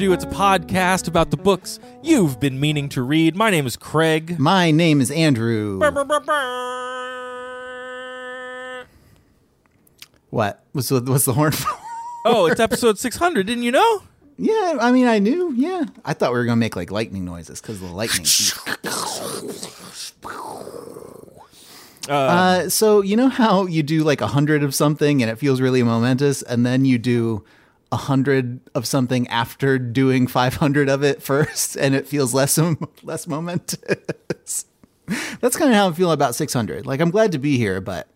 Overdue. It's a podcast about the books you've been meaning to read. My name is Craig. My name is Andrew. What? What's the, what's the horn? for? Oh, it's episode 600. Didn't you know? yeah, I mean, I knew. Yeah, I thought we were gonna make like lightning noises because the lightning. uh, so you know how you do like a hundred of something and it feels really momentous, and then you do a hundred of something after doing five hundred of it first, and it feels less less momentous. That's kind of how I'm feeling about six hundred. Like I'm glad to be here, but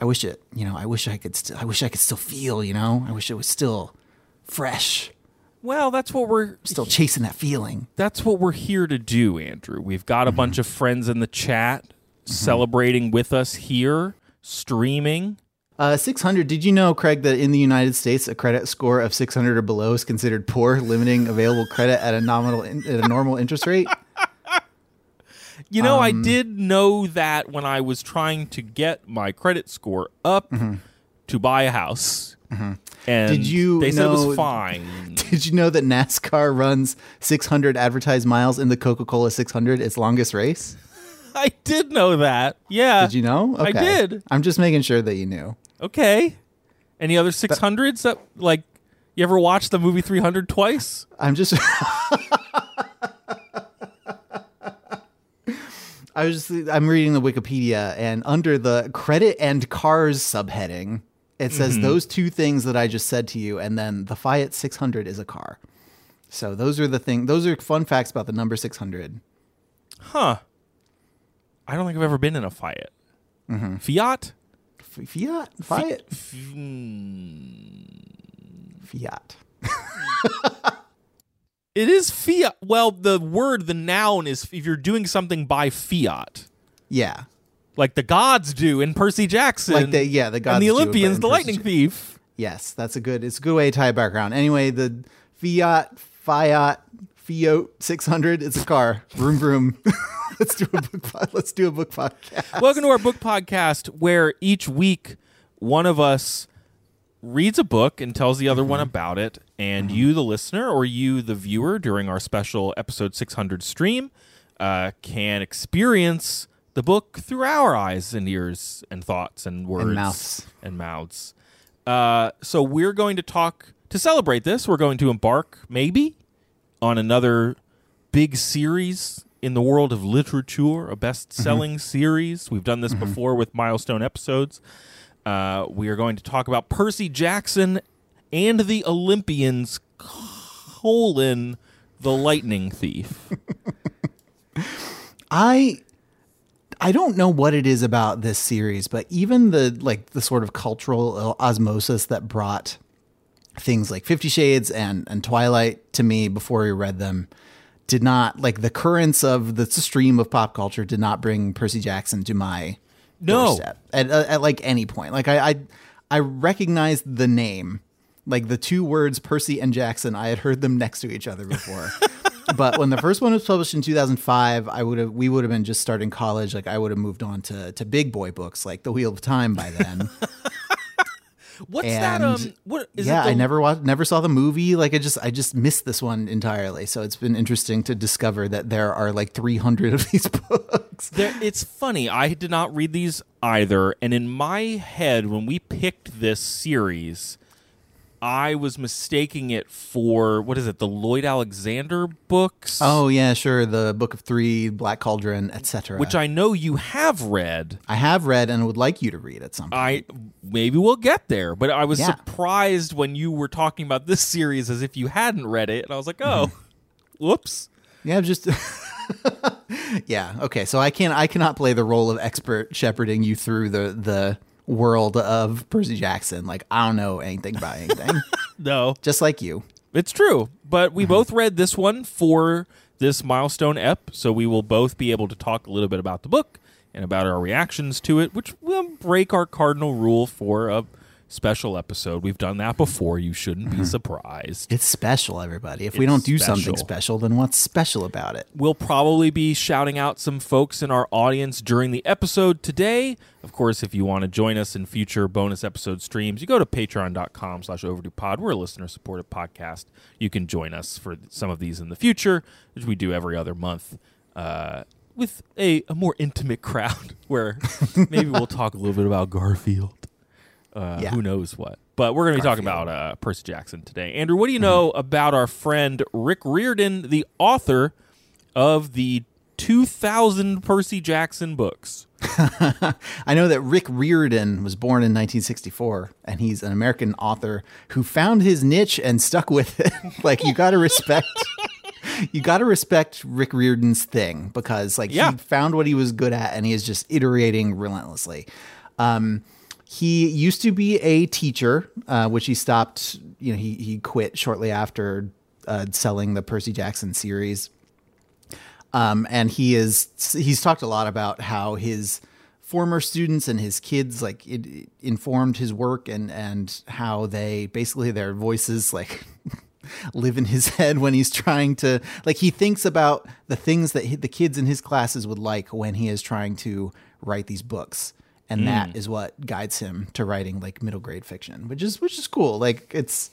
I wish it. You know, I wish I could. St- I wish I could still feel. You know, I wish it was still fresh, Well, that's what we're still chasing that feeling. that's what we're here to do, Andrew. We've got a mm-hmm. bunch of friends in the chat mm-hmm. celebrating with us here, streaming. Uh, 600. Did you know, Craig, that in the United States, a credit score of 600 or below is considered poor, limiting available credit at a nominal in, at a normal interest rate? You know, Um, I did know that when I was trying to get my credit score up to buy a house. And Mm-hmm. Did you they said it was fine. Did you know that NASCAR runs 600 advertised miles in the Coca Cola 600, its longest race? I did know that. Yeah. Did you know? I did. I'm just making sure that you knew. Okay. Any other 600s that, like, you ever watched the movie 300 twice? I'm just. I was just, I'm reading the Wikipedia, and under the credit and cars subheading, it says Mm-hmm. those two things that I just said to you, and then the Fiat 600 is a car. So those are the thing. Those are fun facts about the number 600. Huh. I don't think I've ever been in a Fiat. Mm-hmm. Fiat? Fiat, Fiat, Hmm. Fiat. It is Fiat. Well, the word, the noun is if you're doing something by Fiat. Yeah, Like the gods do in Percy Jackson. Like the- yeah, the gods And the Olympians, in the Percy lightning thief. yes, that's a good. It's a good way to tie it back around. Anyway, the Fiat, Fiat, Fiat 600. It's a car. Vroom vroom. let's do a book. pod- Let's do a book podcast. Welcome to our book podcast, where each week one of us reads a book and tells the other one about it, and you, the listener, or you, the viewer, during our special episode 600 stream, uh, can experience the book through our eyes and ears and thoughts and words and mouths. and mouths. Uh, so we're going to talk to celebrate this. We're going to embark, maybe, on another big series in the world of literature, a best-selling mm-hmm. series. We've done this mm-hmm. before with milestone episodes. Uh, we are going to talk about Percy Jackson and the Olympians, colon the Lightning Thief. I I don't know what it is about this series, but even the like the sort of cultural uh, osmosis that brought things like Fifty Shades and and Twilight to me before we read them did not like the currents of the stream of pop culture did not bring Percy Jackson to my No. doorstep at, at, at like any point. Like I I, I recognized the name, like the two words Percy and Jackson. I had heard them next to each other before. but when the first one was published in 2005, I would have we would have been just starting college. Like I would have moved on to to big boy books like The Wheel of Time by then. What's that? Um, what is yeah, it? the- I never watched, never saw the movie. Like I just, I just missed this one entirely. So it's been interesting to discover that there are like 300 of these books. There, it's funny. I did not read these either, and in my head, when we picked this series, I was mistaking it for what is it? The Lloyd Alexander books. Oh yeah, sure. The Book of Three, Black Cauldron, etc. which I know you have read. I have read and would like you to read at some point. I maybe we'll get there, but I was Yeah. surprised when you were talking about this series as if you hadn't read it, and I was like, oh, whoops. yeah, just Yeah. Okay. So I can't. I cannot play the role of expert shepherding you through the the world of Percy Jackson. Like I don't know anything about anything. No, Just like you. It's true, but we uh-huh. both read this one for this milestone ep, so we will both be able to talk a little bit about the book and about our reactions to it, which will break our cardinal rule for a special episode. We've done that before. You shouldn't be surprised. It's special, everybody. If we don't do special. something special, then what's special about it? We'll probably be shouting out some folks in our audience during the episode today. Of course, if you want to join us in future bonus episode streams, you go to patreon.com slash overdue pod. We're a listener supported podcast. You can join us for some of these in the future, which we do every other month. Uh, with a, a more intimate crowd where maybe we'll talk a little bit about Garfield. Uh, Yeah. Who knows what? But we're going to be talking about uh, Percy Jackson today. Andrew, what do you know about our friend Rick Riordan, the author of the 2000 Percy Jackson books? I know that Rick Riordan was born in 1964, and he's an American author who found his niche and stuck with it. like you got to respect, you got to respect Rick Riordan's thing because like Yeah. he found what he was good at, and he is just iterating relentlessly. Um, he used to be a teacher, uh, which he stopped. You know, he he quit shortly after uh, selling the Percy Jackson series. Um, and he is he's talked a lot about how his former students and his kids like it, informed his work and and how they basically their voices like live in his head when he's trying to like he thinks about the things that he, the kids in his classes would like when he is trying to write these books and that is what guides him to writing like middle grade fiction which is which is cool like it's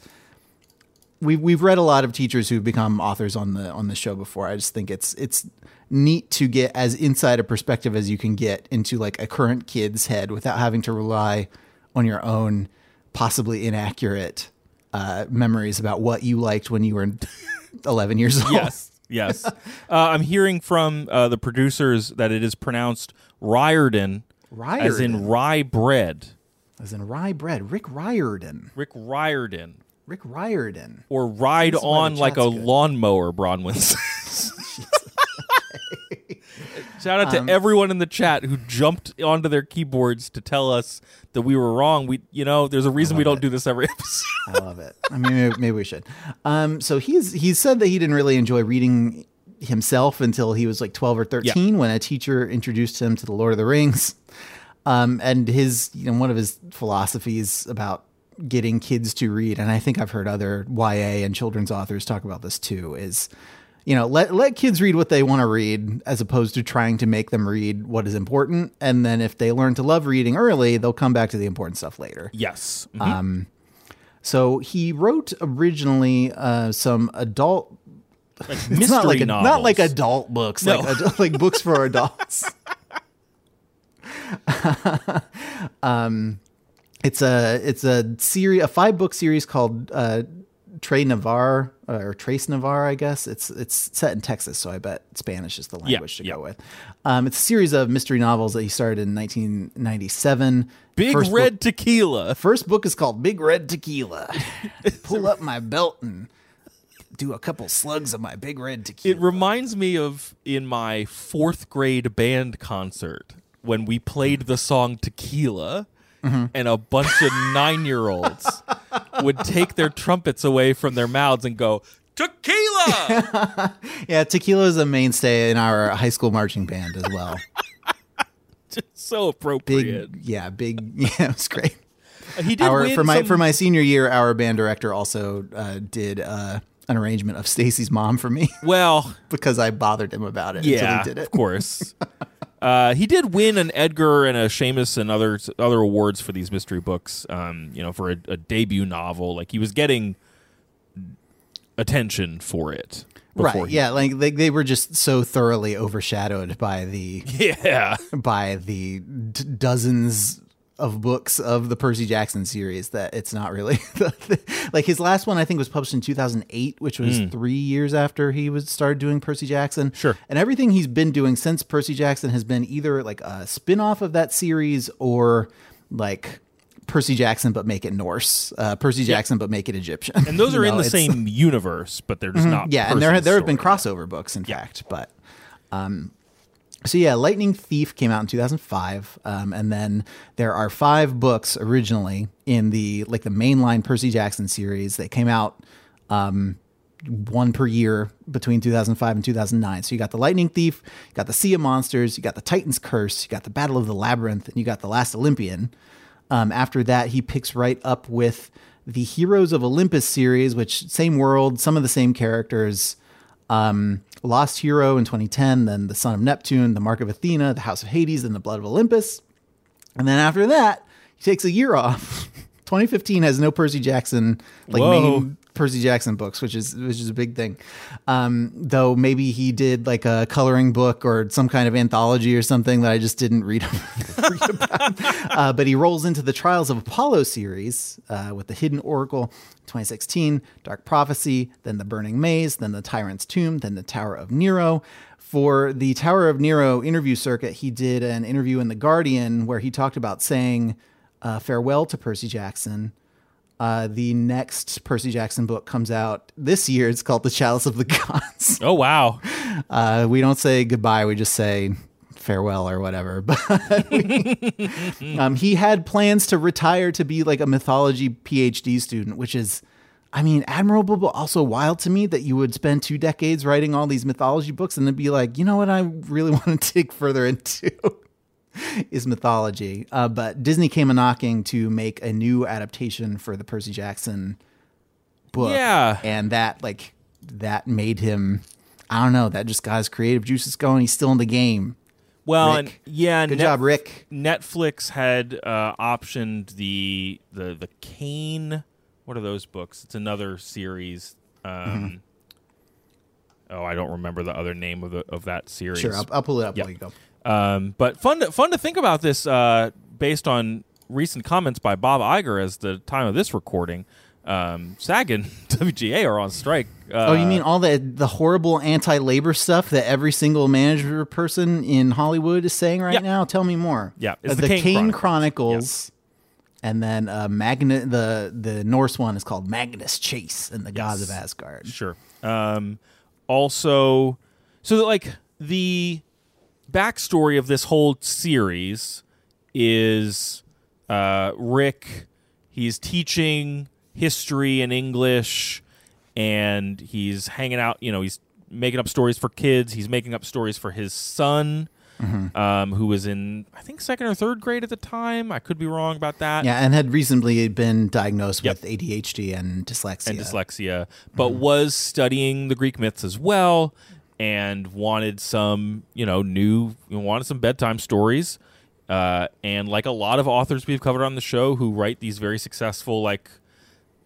we've we've read a lot of teachers who've become authors on the on the show before. I just think it's it's neat to get as inside a perspective as you can get into like a current kid's head without having to rely on your own possibly inaccurate uh, memories about what you liked when you were 11 years old. Yes. Yes. uh, I'm hearing from uh, the producers that it is pronounced Riordan, as in rye bread. As in rye bread. Rick Riordan. Rick Riordan. Rick Riordan. Or ride This is why the on like a good. lawnmower, Bronwyn says. Shout out to Um, everyone in the chat who jumped onto their keyboards to tell us that we were wrong. We, you know, there's a reason we don't do this every episode. I love it. I mean, maybe, maybe we should. Um, so he's he said that he didn't really enjoy reading himself until he was like twelve or thirteen, when a teacher introduced him to the Lord of the Rings. Um, and his, you know, one of his philosophies about getting kids to read, and I think I've heard other YA and children's authors talk about this too, is you know let let kids read what they want to read as opposed to trying to make them read what is important and then if they learn to love reading early they'll come back to the important stuff later yes. Um, so he wrote originally uh, some adult. Like It's not like mystery not like adult books, No. like adult, like books for adults. um, it's a it's a series, a five book series called uh, Trey Navarre or Trace Navarre, I guess. It's it's set in Texas, so I bet Spanish is the language to yeah. go with. Um, it's a series of mystery novels that he started in 1997. Big First book- Red Tequila. First book is called Big Red Tequila. Pull up my belt and do a couple slugs of my Big Red Tequila. It reminds me of in my fourth grade band concert when we played the song Tequila Mm-hmm. and a bunch of nine year olds would take their trumpets away from their mouths and go, Tequila! yeah, tequila is a mainstay in our high school marching band as well. Just so Big, appropriate. yeah, big. Yeah, it was great. he did Our for my some- for my senior year, our band director also uh, did uh, an arrangement of Stacy's mom for me Well, because I bothered him about it yeah, until he did it. of course. Uh, he did win an Edgar and a Shamus and other other awards for these mystery books. Um, you know, for a, a debut novel, like he was getting attention for it. before Right? he- Yeah, like they, they were just so thoroughly overshadowed by the yeah. by the d- dozens of books of the Percy Jackson series that it's not really like his last one I think was published in 2008 which was 3 years after he was started doing Percy Jackson. Sure. And everything he's been doing since Percy Jackson has been either like a spin-off of that series or like Percy Jackson but make it Norse, uh, Percy Jackson but make it Egyptian. And those are in the Mm-hmm. same universe, but they're just not. yeah, and there there have been crossover books, in fact, but So yeah, Lightning Thief came out in 2005, um, and then there are five books originally in the like the mainline Percy Jackson series that came out um, one per year between 2005 and 2009. So you got the Lightning Thief, you got the Sea of Monsters, you got the Titan's Curse, you got the Battle of the Labyrinth, and you got the Last Olympian. Um, after that, he picks right up with the Heroes of Olympus series, which same world, some of the same characters. Um, Lost Hero in 2010, then The Son of Neptune, The Mark of Athena, The House of Hades, and The Blood of Olympus. And then after that, he takes a year off. 2015 has no Percy Jackson like Whoa. main Percy Jackson books, which is which is a big thing. Um, though maybe he did like a coloring book or some kind of anthology or something that I just didn't read, read about. Uh, but he rolls into the Trials of Apollo series uh, with the Hidden Oracle, 2016, Dark Prophecy, then the Burning Maze, then the Tyrant's Tomb, then the Tower of Nero. For the Tower of Nero interview circuit, he did an interview in the Guardian where he talked about saying uh, farewell to Percy Jackson. Uh, the next Percy Jackson book comes out this year. It's called The Chalice of the Gods. Oh wow. Uh, we don't say goodbye. We just say farewell or whatever. But we- um, he had plans to retire to be like a mythology PhD student, which is, I mean, admirable, but also wild to me that you would spend two decades writing all these mythology books and then be like, you know what, I really want to dig further into is mythology. Uh, but Disney came a knocking to make a new adaptation for the Percy Jackson book. Yeah. And that like that made him I don't know, that just got his creative juices going. He's still in the game. Well, Rick. and yeah, Good Net- job, Rick. Netflix had uh, optioned the the the Kane. What are those books? It's another series. Um, Mm-hmm. Oh, I don't remember the other name of the of that series. Sure, I'll, I'll pull it up Yeah. While you go. Um, but fun to, fun to think about this uh, based on recent comments by Bob Iger as the time of this recording. Um, SAG and WGA are on strike. Uh, oh, you mean all the the horrible anti-labor stuff that every single manager person in Hollywood is saying right Yeah. now? Tell me more. Yeah, it's Uh, the the Kane Kane, Chronicles. Chronicles. And then uh, Magna, the the Norse one is called Magnus Chase and the Gods of Asgard. Sure. Um, also, so that, like the backstory of this whole series is uh, Rick. He's teaching history and English, and he's hanging out. You know, he's making up stories for kids. He's making up stories for his son, um, who was in I think second or third grade at the time. I could be wrong about that. Yeah, and had recently been diagnosed Yep. with ADHD and dyslexia. and dyslexia, but was studying the Greek myths as well, and wanted some, you know, new, wanted some bedtime stories. Uh, and like a lot of authors we've covered on the show who write these very successful, like,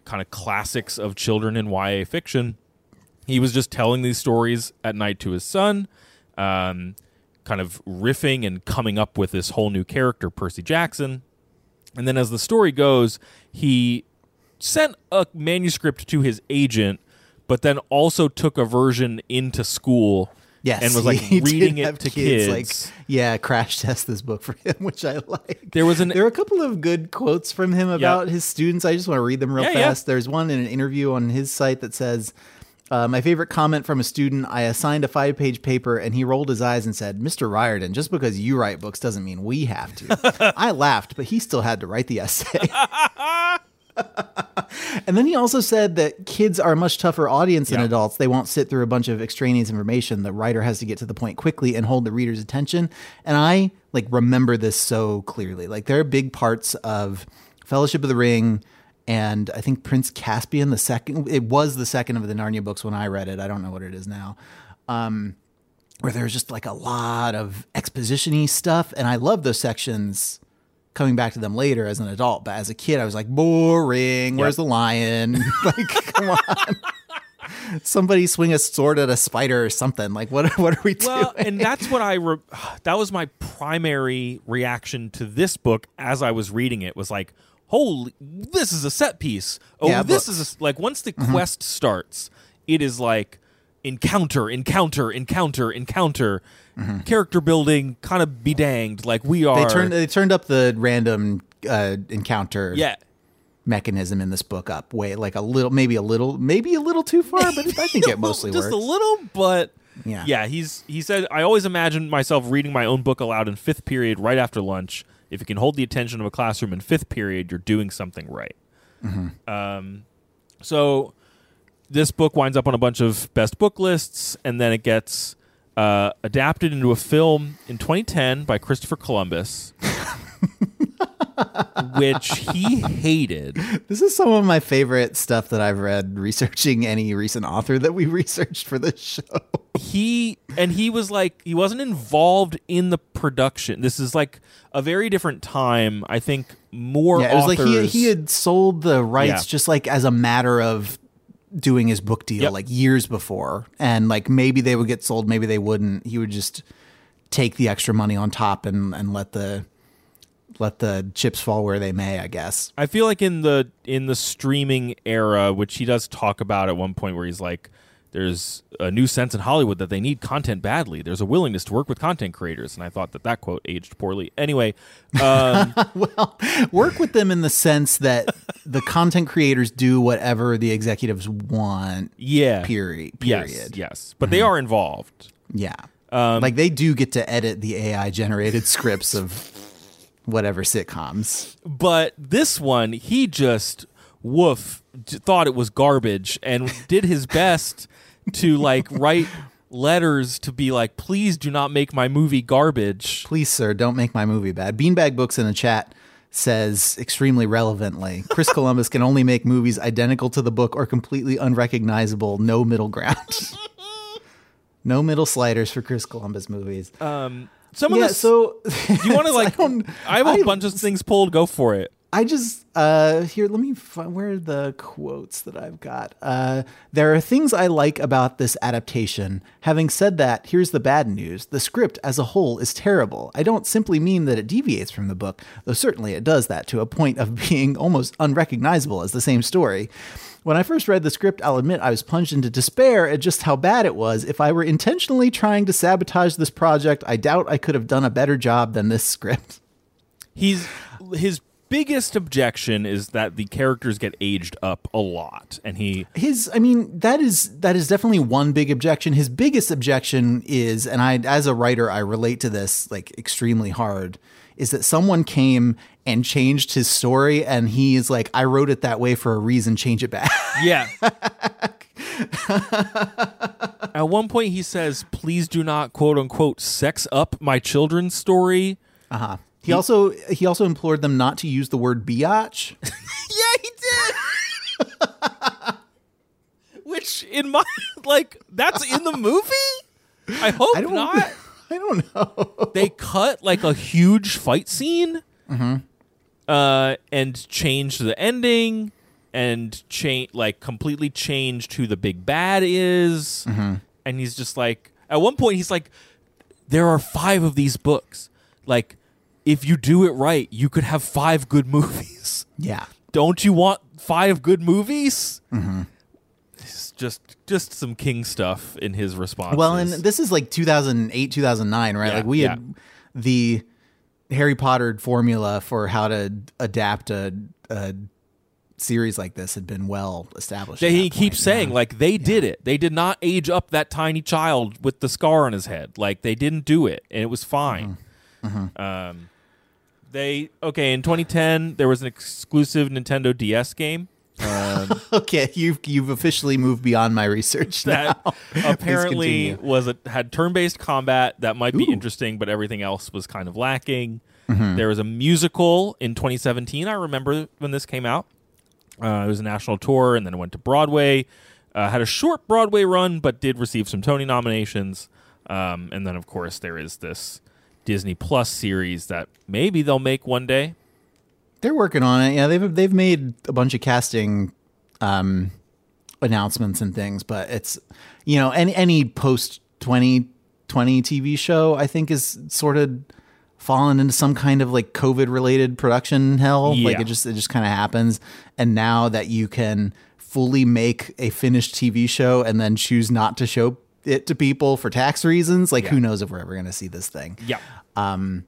kind of classics of children in YA fiction, he was just telling these stories at night to his son, um, kind of riffing and coming up with this whole new character, Percy Jackson. And then as the story goes, he sent a manuscript to his agent, but then also took a version into school Yes, and was like reading it to kids, kids. Like, yeah, crash test this book for him, which I like. There was an- there were a couple of good quotes from him about his students. I just want to read them real Yeah, yeah. fast. There's one in an interview on his site that says. Uh, my favorite comment from a student I assigned a five page paper and he rolled his eyes and said, Mr. Riordan, just because you write books doesn't mean we have to. I laughed, but he still had to write the essay. And then he also said that kids are a much tougher audience than Yeah. adults. They won't sit through a bunch of extraneous information. The writer has to get to the point quickly and hold the reader's attention. And I like remember this so clearly. Like there are big parts of Fellowship of the Ring and I think Prince Caspian the second it was the second of the Narnia books when I read it. I don't know what it is now. Um where there's just like a lot of exposition-y stuff and I love those sections coming back to them later as an adult, but as a kid, I was like, boring. Where's the lion? like, come on. Somebody swing a sword at a spider or something. Like, what? What are we doing? Well, doing? and that's what I re- that was my primary reaction to this book as I was reading it was like, holy, this is a set piece. Oh, Yeah, this books. is a, like once the mm-hmm. quest starts, it is like encounter, encounter, encounter, encounter, character building, kind of be danged. Like we are. they turned they turned up the random uh, encounter yeah. mechanism in this book up way like a little, maybe a little, maybe a little too far, but I think it mostly just works. a little, but Yeah. Yeah, he's he said I always imagined myself reading my own book aloud in fifth period right after lunch. If you can hold the attention of a classroom in fifth period, you're doing something right. Um, so this book winds up on a bunch of best book lists, and then it gets uh, adapted into a film in 2010 by Christopher Columbus, which he hated. This is some of my favorite stuff that I've read researching any recent author that we researched for this show. he and he was like he wasn't involved in the production. This is like a very different time. I think more Yeah, it was like he, he had sold the rights Yeah. just like as a matter of doing his book deal Yep. like years before. And like maybe they would get sold, maybe they wouldn't. He would just take the extra money on top and, and let the let the chips fall where they may, I guess. I feel like in the in the streaming era, which he does talk about at one point, where he's like, "There's a new sense in Hollywood that they need content badly. There's a willingness to work with content creators." And I thought that that quote aged poorly. Anyway, um, Work with them in the sense that the content creators do whatever the executives want. yeah, Period. yes, Period. yes, but they are involved. Yeah. Um, like they do get to edit the AI generated scripts of whatever sitcoms. But this one, he just woof thought it was garbage and did his best to like write letters to be like, please do not make my movie garbage. Please, sir, don't make my movie bad. Beanbag Books in the chat says extremely relevantly Chris Columbus can only make movies identical to the book or completely unrecognizable, no middle ground. no middle sliders for Chris Columbus movies. Um, some of yeah, this, so you want to I like? don't- I, have a I- bunch of things pulled. Go for it. I just uh here let me find where are the quotes that I've got. Uh there are things I like about this adaptation. Having said that, here's the bad news. The script as a whole is terrible. I don't simply mean that it deviates from the book, though certainly it does that to a point of being almost unrecognizable as the same story. When I first read the script, I'll admit I was plunged into despair at just how bad it was. If I were intentionally trying to sabotage this project, I doubt I could have done a better job than this script. He's his biggest objection is that the characters get aged up a lot, and he his i mean that is that is definitely one big objection his biggest objection is and i as a writer i relate to this like extremely hard is that someone came and changed his story and he is like i wrote it that way for a reason change it back Yeah. At one point, he says, "Please do not quote unquote sex up my children's story." uh-huh he also he also implored them not to use the word biatch Yeah, he did. Which, in my like, that's in the movie. I hope i don't i don't know They cut like a huge fight scene, uh, and changed the ending, and change like completely changed who the big bad is. And he's just like, at one point, he's like, "There are five of these books. Like, if you do it right, you could have five good movies." yeah don't you want five good movies? Mm-hmm. It's just just some king stuff in his response. Well, and this is like 2008, 2009, right? Yeah, like we yeah. had the Harry Potter formula for how to adapt a, a series like this had been well established. at he keeps saying yeah. like they did it. They did not age up that tiny child with the scar on his head. Like they didn't do it, and it was fine. Mm-hmm. Um, they okay in 2010 there was an exclusive Nintendo DS game. Um, okay, you've you've officially moved beyond my research now. that apparently was a, had turn-based combat that might be Ooh. interesting, but everything else was kind of lacking. Mm-hmm. There was a musical in 2017. I remember when this came out. Uh, it was a national tour, and then it went to Broadway. Uh, had a short Broadway run, but did receive some Tony nominations. Um, and then, of course, there is this Disney Plus series that maybe they'll make one day. They're working on it. Yeah, they've they've made a bunch of casting um, announcements and things, but it's you know any any post 2020 TV show I think is sort of fallen into some kind of like COVID related production hell. Like it just it just kind of happens. And now that you can fully make a finished TV show and then choose not to show it to people for tax reasons, like Yeah. who knows if we're ever going to see this thing. Yeah. Um,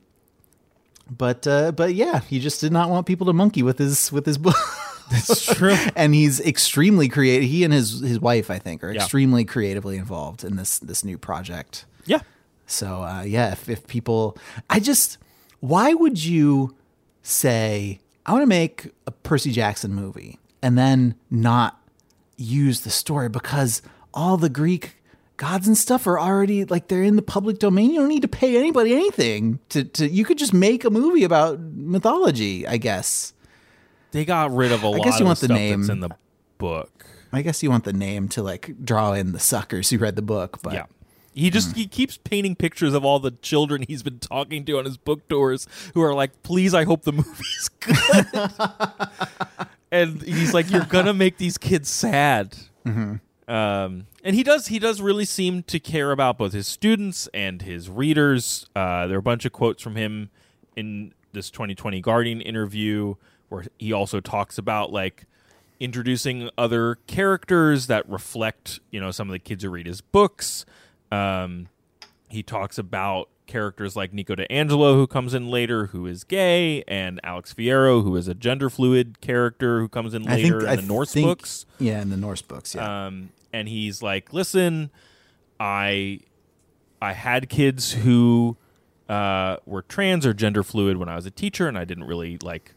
but uh, but yeah, he just did not want people to monkey with his with his book. It's true. and he's extremely creative. He and his his wife, I think, are Yeah. extremely creatively involved in this this new project. yeah. So uh, yeah, if, if people, I just, why would you say I want to make a Percy Jackson movie and then not use the story because all the Greek gods and stuff are already like they're in the public domain. You don't need to pay anybody anything to to. You could just make a movie about mythology, I guess. They got rid of a lot guess you of want the stuff name. that's in the book. I guess you want the name to like draw in the suckers who read the book, but Yeah. He just Hmm. he keeps painting pictures of all the children he's been talking to on his book tours who are like, "Please, I hope the movie's good." and he's like, "You're gonna make these kids sad." Mm-hmm. Um, and he does he does really seem to care about both his students and his readers. Uh, there are a bunch of quotes from him in this 2020 Guardian interview where he also talks about like introducing other characters that reflect, you know, some of the kids who read his books. Um, he talks about characters like Nico di Angelo, who comes in later, who is gay, and Alex Fierro, who is a gender fluid character who comes in later think in I the Norse think- books. Yeah, in the Norse books. Yeah, Um, and he's like, "Listen, I I had kids who uh, were trans or gender fluid when I was a teacher, and I didn't really like.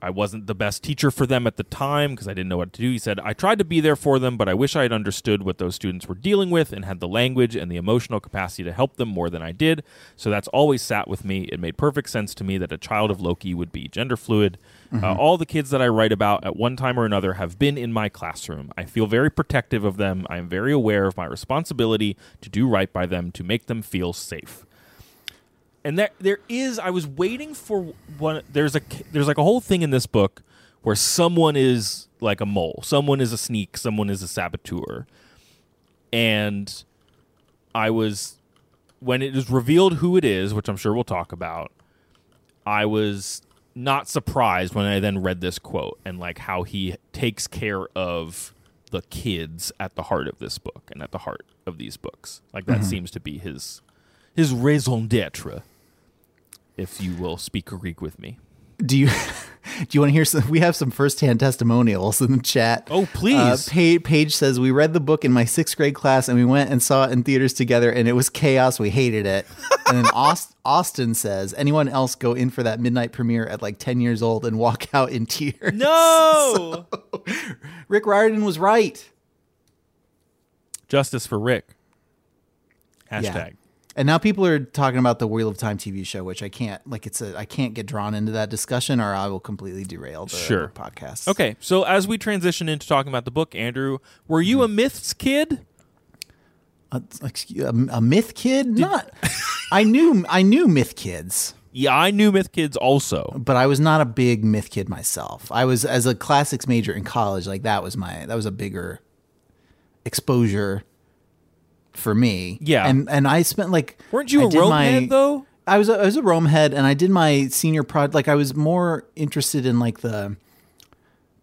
I wasn't the best teacher for them at the time because I didn't know what to do. He said, I tried to be there for them, but I wish I had understood what those students were dealing with and had the language and the emotional capacity to help them more than I did. So that's always sat with me. It made perfect sense to me that a child of Loki would be gender fluid. Uh, all the kids that I write about at one time or another have been in my classroom. I feel very protective of them. I am very aware of my responsibility to do right by them, to make them feel safe and there there is I was waiting for one there's a there's like a whole thing in this book where someone is like a mole. Someone is a sneak. Someone is a saboteur. And I was when it is revealed who it is which I'm sure we'll talk about I was not surprised when I then read this quote and like how he takes care of the kids at the heart of this book and at the heart of these books. Like that mm-hmm. seems to be his his raison d'être, if you will speak Greek with me. do you do you want to hear some? We have some firsthand testimonials in the chat. Oh, please. Uh, Paige, Paige says we read the book in my sixth grade class, and we went and saw it in theaters together, and it was chaos. We hated it. and then Aust- Austin says, anyone else go in for that midnight premiere at like ten years old and walk out in tears? No! Rick Riordan was right. Justice for Rick. Hashtag. And now people are talking about the Wheel of Time TV show, which I can't like. It's a I can't get drawn into that discussion, or I will completely derail the, Sure. podcast. Okay, so as we transition into talking about the book, Andrew, were you a myths kid? Uh, excuse- a, a myth kid? Not. I knew I knew myth kids, Yeah, I knew myth kids also. but I was not a big myth kid myself. I was as a classics major in college. Like that was my that was a bigger exposure for me. Yeah. and and I spent like Weren't you I a Rome my- head though? I was a, I was a Rome head, and I did my senior project. Like I was more interested in like the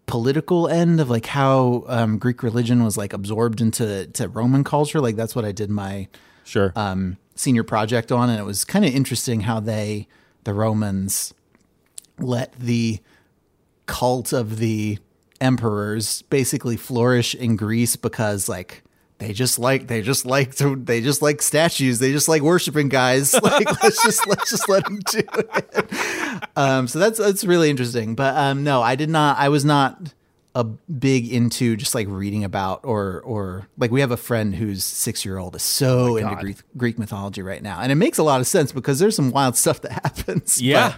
political end of like how um, Greek religion was like absorbed into to Roman culture. Like that's what I did my Sure. um, senior project on, and it was kind of interesting how they, the Romans, let the cult of the emperors basically flourish in Greece because like they just like they just like to they just like statues. They just like worshiping guys. Like let's just let's just let them do it. Um so that's that's really interesting. But um no i did not i was not a big into just like reading about or or like we have a friend who's six year old is so into Greek Greek mythology right now, and it makes a lot of sense because there's some wild stuff that happens. Yeah.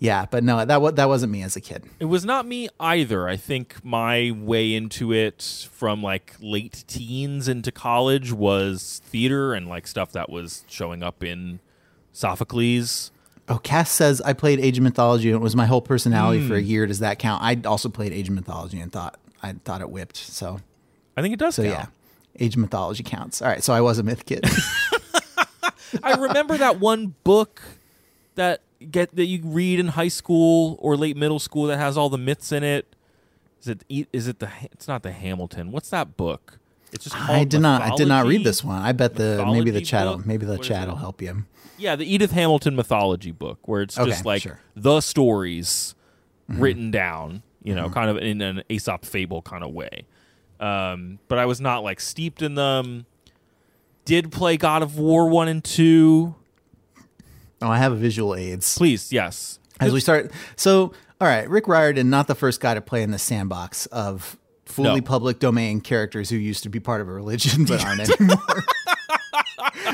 Yeah, but no, that wa- that wasn't me as a kid. It was not me either. I think my way into it from like late teens into college was theater and like stuff that was showing up in Sophocles. Oh, Cass says I played Age of Mythology and it was my whole personality for a Hmm. year. Does that count? I also played Age of Mythology and thought I thought it whipped. So I think it does so count. yeah, Age of Mythology counts. All right, so I was a myth kid. I remember that one book that get that you read in high school or late middle school that has all the myths in it. Is it e- it the it's not the Hamilton. What's that book? It's just I did not I did not read this one. I bet the maybe the chat will maybe the What is chat will help you. Yeah, the Edith Hamilton mythology book where it's Okay, just like sure. the stories Mm-hmm. written down you know, kind of in an Aesop fable kind of way. Um, but I was not like steeped in them. Did play God of War one and two. Oh, I have a visual aids. Please, yes. As we start, so all right, Rick Riordan, not the first guy to play in the sandbox of fully No. public domain characters who used to be part of a religion but aren't anymore.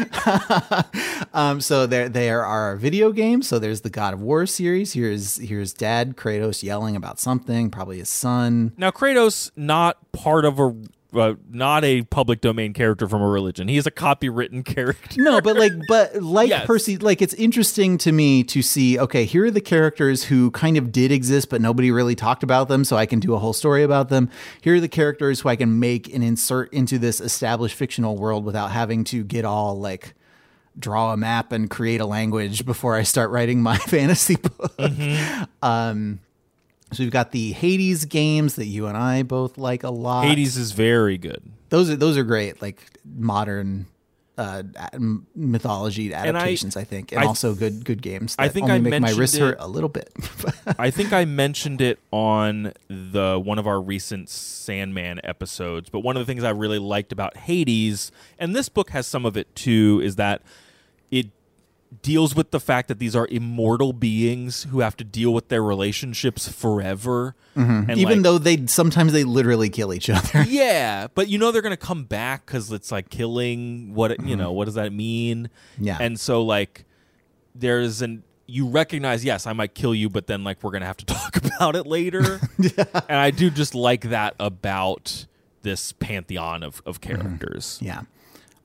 um, so there, there are video games. So there's the God of War series. Here's here's Dad Kratos yelling about something, probably his son. Now Kratos not part of a uh, not a public domain character from a religion. He is a copywritten character. No, but like, but like Yes. Percy, like it's interesting to me to see. Okay, here are the characters who kind of did exist, but nobody really talked about them, so I can do a whole story about them. Here are the characters who I can make and insert into this established fictional world without having to get all like draw a map and create a language before I start writing my fantasy book. Um, so we've got the Hades games that you and I both like a lot. Hades is very good. those are those are great, like modern uh, mythology adaptations. I, think, and I- also good good games. I think I make my mentioned wrists it- hurt a little bit. I think I mentioned it on the one of our recent Sandman episodes, but one of the things I really liked about Hades, and this book has some of it too, is that it deals with the fact that these are immortal beings who have to deal with their relationships forever. Mm-hmm. And Even like- though they sometimes they literally kill each other. yeah, but you know they're gonna come back because it's like killing. What it- you mm-hmm. know? What does that mean? Yeah. and so like there's an you recognize yes I might kill you, but then like we're gonna have to talk about it later. And I do just like that about this pantheon of of characters. Mm-hmm. Yeah.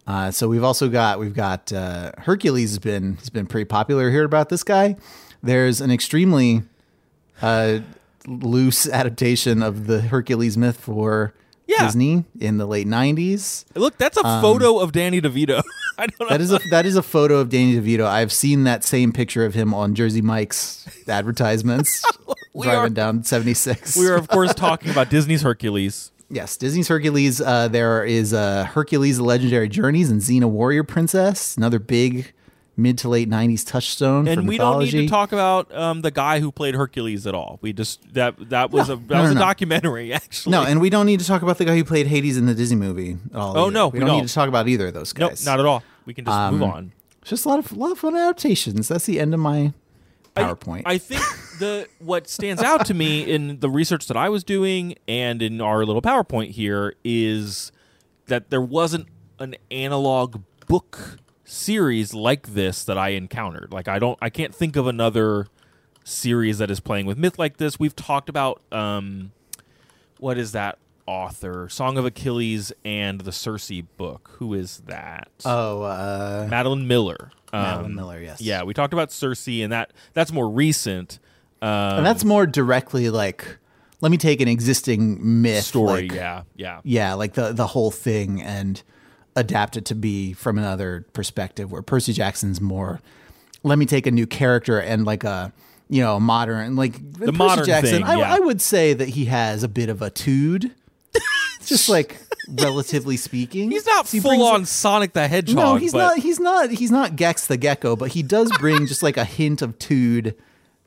Uh, so we've also got we've got uh, Hercules has been has been pretty popular. Heard about this guy? There's an extremely uh, loose adaptation of the Hercules myth for Yeah. Disney in the late '90s. Look, that's a photo of Danny DeVito. I don't know. Um, That is a that is a photo of Danny DeVito. I've seen that same picture of him on Jersey Mike's advertisements driving are- down 76. we are of course talking about Disney's Hercules. Yes, Disney's Hercules. Uh, there is uh, Hercules: The Legendary Journeys and Xena Warrior Princess, another big mid to late '90s touchstone for And we mythology. don't need to talk about um, the guy who played Hercules at all. We just that that was No, a that no, was no, a documentary actually. no, and we don't need to talk about the guy who played Hades in the Disney movie at all. Oh, either. no, we, we don't, don't. need to talk about either of those guys. nope, not at all. We can just move Um, on. It's just a lot of a lot of fun adaptations. That's the end of my I- PowerPoint. I, think the what stands out to me in the research that I was doing and in our little PowerPoint here is that there wasn't an analog book series like this that I encountered. Like I don't I can't think of another series that is playing with myth like this. We've talked about um what is that author? Song of Achilles and the Circe book. Who is that? oh, uh, Madeline Miller. Madeline Um, Miller. Yes. Yeah, we talked about Circe, and that that's more recent. Um, and that's more directly like, let me take an existing myth story. like- yeah, yeah, yeah, like the the whole thing and adapt it to be from another perspective. Where Percy Jackson's more, let me take a new character and like a you know modern like the Percy modern Jackson. thing, I, yeah. I would say that he has a bit of a tood, just like relatively speaking. He's not full on Sonic the Hedgehog. No, he's but not. He's not. He's not Gex the Gecko, but he does bring just like a hint of tude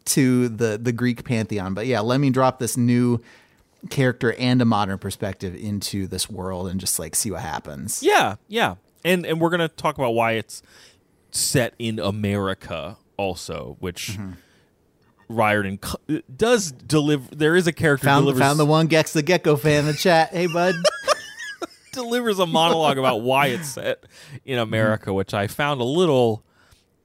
to the the Greek pantheon. But yeah, let me drop this new character and a modern perspective into this world and just like see what happens. Yeah, yeah, and and we're gonna talk about why it's set in America also, which. Mm-hmm. Riordan does deliver. There is a character Found delivers, found the one Gex the Gecko fan in the chat. Hey bud. delivers a monologue about why it's set in Mm-hmm. America, which I found a little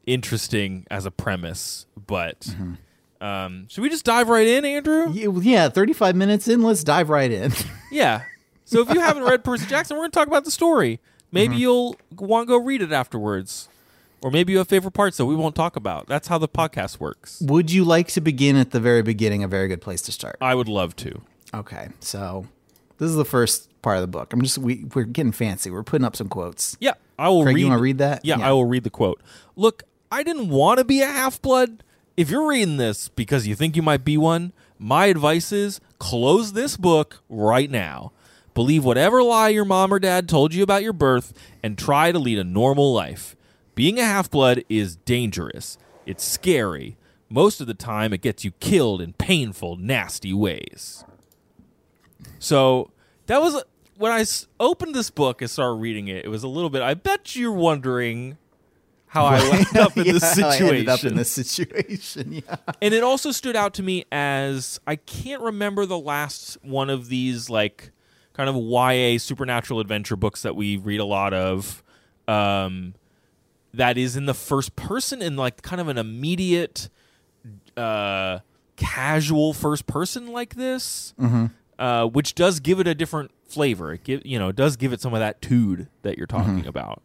interesting as a premise. But Mm-hmm. Um, should we just dive right in, Andrew? yeah, 35 minutes in, let's dive right in. Yeah. So if you haven't read Percy Jackson, we're going to talk about the story. Maybe Mm-hmm. you'll want to go read it afterwards. Or maybe you have favorite parts that we won't talk about. That's how the podcast works. Would you like to begin at the very beginning? A very good place to start. I would love to. Okay, so this is the first part of the book. I'm just we we're getting fancy. We're putting up some quotes. Yeah, I will Craig, read. you want to read that? Yeah, I will read the quote. Look, I didn't want to be a half blood. If you're reading this because you think you might be one, my advice is close this book right now. Believe whatever lie your mom or dad told you about your birth and try to lead a normal life. Being a half blood is dangerous. It's scary, Most of the time, it gets you killed in painful, nasty ways. So that was when I opened this book and started reading it. It was a little bit. I bet you're wondering how I wound up in Yeah, this how I situation. ended up in this situation. Yeah. and it also stood out to me as I can't remember the last one of these like kind of YA supernatural adventure books that we read a lot of um, that is in the first person in like kind of an immediate uh, casual first person like this uh, which does give it a different flavor it give, you know it does give it some of that tude that you're talking about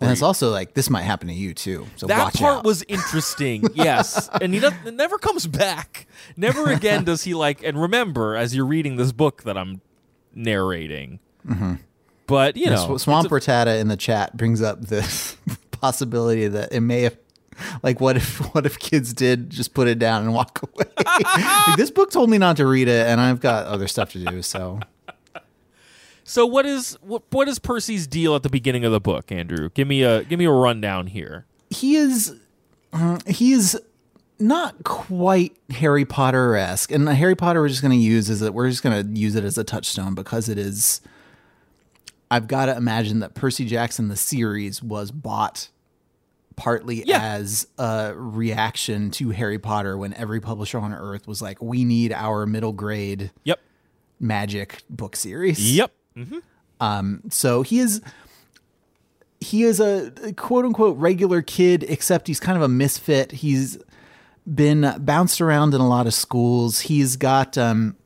And it's also like this might happen to you too. So that watch part out. was interesting, yes. And he does, never comes back. Never again does he like. And remember, as you're reading this book that I'm narrating, mm-hmm. but you Yeah, know, Sw- Swamp Rattata in the chat brings up this possibility that it may have like what if what if kids did just put it down and walk away like, this book told me not to read it and i've got other stuff to do so so what is what, what is Percy's deal at the beginning of the book, Andrew? Give me a give me a rundown here. he is uh, he is not quite harry potter-esque and the harry potter we're just going to use is that we're just going to use it as a touchstone because it is i've got to imagine that percy jackson the series was bought partly Yeah. as a reaction to harry potter when every publisher on earth was like we need our middle grade Yep. magic book series Yep. So he is he is a quote unquote regular kid, except he's kind of a misfit. He's been bounced around in a lot of schools. He's got um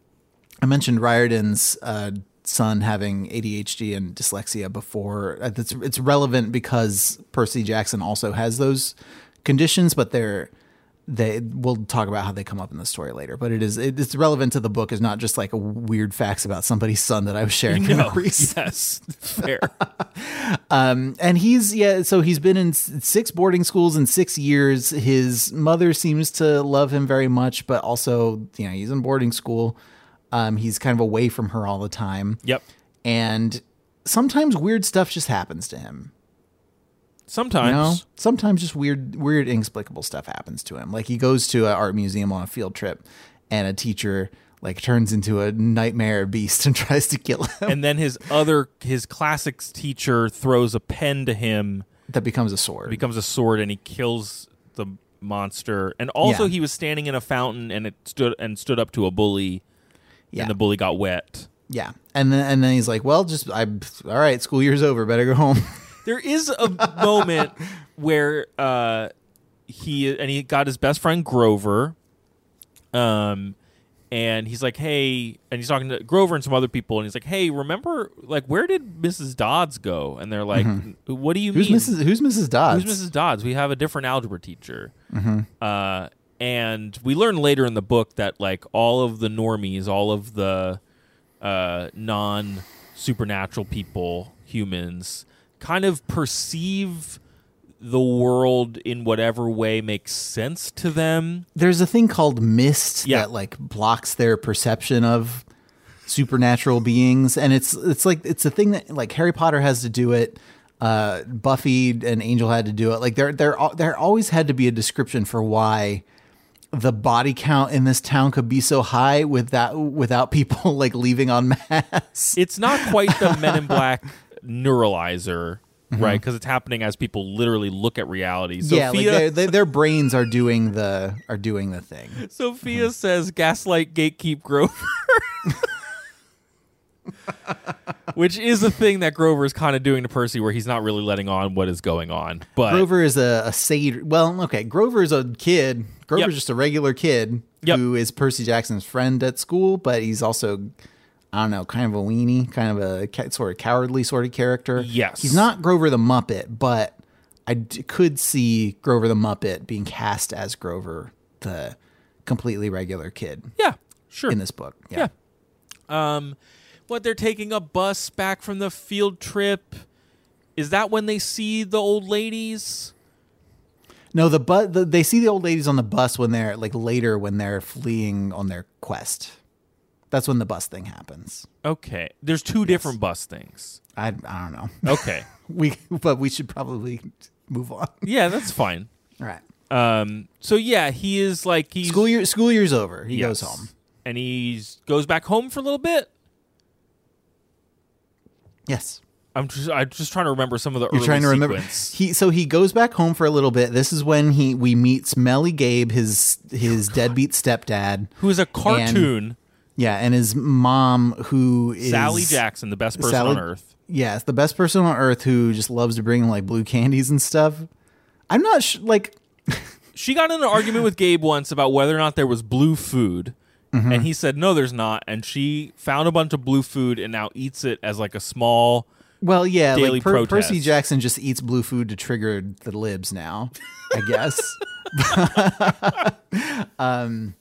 I mentioned Riordan's uh son having ADHD and dyslexia before. Uh, It's it's relevant because Percy Jackson also has those conditions, but they're they we'll talk about how they come up in the story later. But it is it, it's relevant to the book. Is not just like a weird facts about somebody's son that I was sharing No. Yes. Fair. and he's yeah so he's been in six boarding schools in six years his mother seems to love him very much but also you know he's in boarding school um, he's kind of away from her all the time yep. and sometimes weird stuff just happens to him Sometimes. you know sometimes just weird weird inexplicable stuff happens to him like he goes to an art museum on a field trip and a teacher like turns into a nightmare beast and tries to kill him And then his other his classics teacher throws a pen to him that becomes a sword becomes a sword and he kills the monster. And also Yeah. he was standing in a fountain and it stood and stood up to a bully yeah and the bully got wet. Yeah, and then and then he's like, "Well, just I, all right, school year's over. Better go home." There is a moment where uh he and he got his best friend Grover um and he's like, "Hey," and he's talking to Grover and some other people and he's like, "Hey, remember like where did Mrs. Dodds go?" And they're like, "What do you who's mean?" Mrs. Who's Mrs. Dodds? Who's Mrs. Dodds? We have a different algebra teacher. Uh, and we learn later in the book that like all of the normies, all of the uh, non supernatural people, humans, kind of perceive the world in whatever way makes sense to them. There's a thing called mist Yeah. that like blocks their perception of supernatural beings, and it's it's like it's a thing that like Harry Potter has to do it. Uh, Buffy and Angel had to do it. Like there there there always had to be a description for why the body count in this town could be so high without without people like leaving on mass. It's not quite the Men in Black neuralizer. Mm-hmm. Right, because it's happening as people literally look at reality. yeah, like Sophia- their, brains are doing the are doing the thing. Sophia says gaslight gatekeep Grover. Which is a thing that Grover is kind of doing to Percy where he's not really letting on what is going on. But Grover is a, a sage. Well, okay, Grover is a kid. Grover's Yep. just a regular kid Yep. who is Percy Jackson's friend at school, but he's also, I don't know, kind of a weenie, kind of a sort of cowardly sort of character. Yes. he's not Grover the Muppet, but I d- could see Grover the Muppet being cast as Grover the completely regular kid yeah, sure. in this book. Yeah. Yeah. Um what they're taking a bus back from the field trip. Is that when they see the old ladies? No, the but the, they see the old ladies on the bus when they're like later when they're fleeing on their quest. That's when the bus thing happens. Okay. There's two different bus things. I, I don't know. Okay. We but we should probably move on. yeah, that's fine. All right. Um, so yeah, he is like he's School year school year's over. He yes. goes home. and he goes back home for a little bit. Yes. I'm just I'm just trying to remember some of the You're early trying to remember sequence. he so he goes back home for a little bit. This is when he we meet Smelly Gabe, his Oh, his deadbeat stepdad. who is a cartoon. Yeah, and his mom who is Sally Jackson, the best person Sally- on earth. Yes, the best person on earth who just loves to bring like blue candies and stuff. I'm not sh- like She got in an argument with Gabe once about whether or not there was blue food. Mm-hmm. And he said, no, there's not. And she found a bunch of blue food and now eats it as like a small. Well, yeah, daily like Per-. Percy Jackson just eats blue food to trigger the libs now, I guess. um,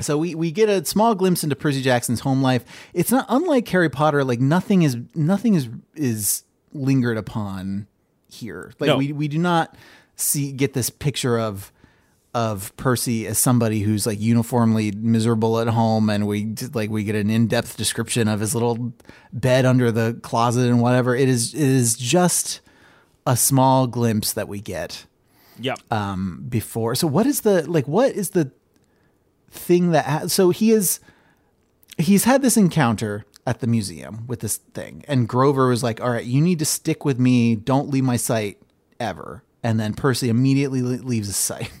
so we we get a small glimpse into Percy Jackson's home life. It's not unlike Harry Potter. Like nothing is nothing is is lingered upon here. Like No. we we do not see get this picture of of Percy as somebody who's like uniformly miserable at home, and we like we get an in depth description of his little bed under the closet and whatever. It is it is just a small glimpse that we get Yep. um, before. So what is the like? What is the thing that? Ha- so he is he's had this encounter at the museum with this thing, and Grover was like, "All right, you need to stick with me. Don't leave my sight ever." And then Percy immediately leaves his sight. Yes.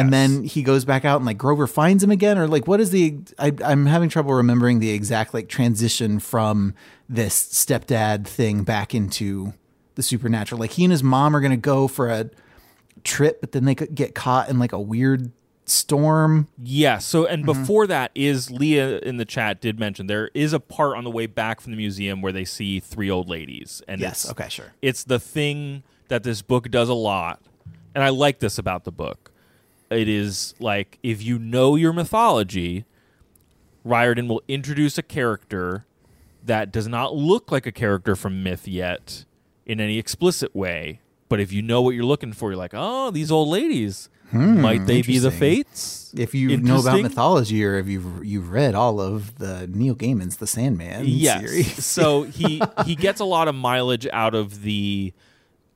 And then he goes back out and like Grover finds him again, or like what is the? I, I'm having trouble remembering the exact like transition from this stepdad thing back into the supernatural. Like he and his mom are gonna go for a trip, but then they could get caught in like a weird storm. Yeah. So, and Mm-hmm. before that is Leah in the chat did mention there is a part on the way back from the museum where they see three old ladies, and Yes. Okay. Sure. it's the thing that this book does a lot, and I like this about the book. It is like if you know your mythology, Riordan will introduce a character that does not look like a character from myth yet in any explicit way. But if you know what you're looking for, you're like, oh, these old ladies. Might they be the fates? If you know about mythology, or if you've you've read all of the Neil Gaiman's The Sandman yes. series, so he he gets a lot of mileage out of the.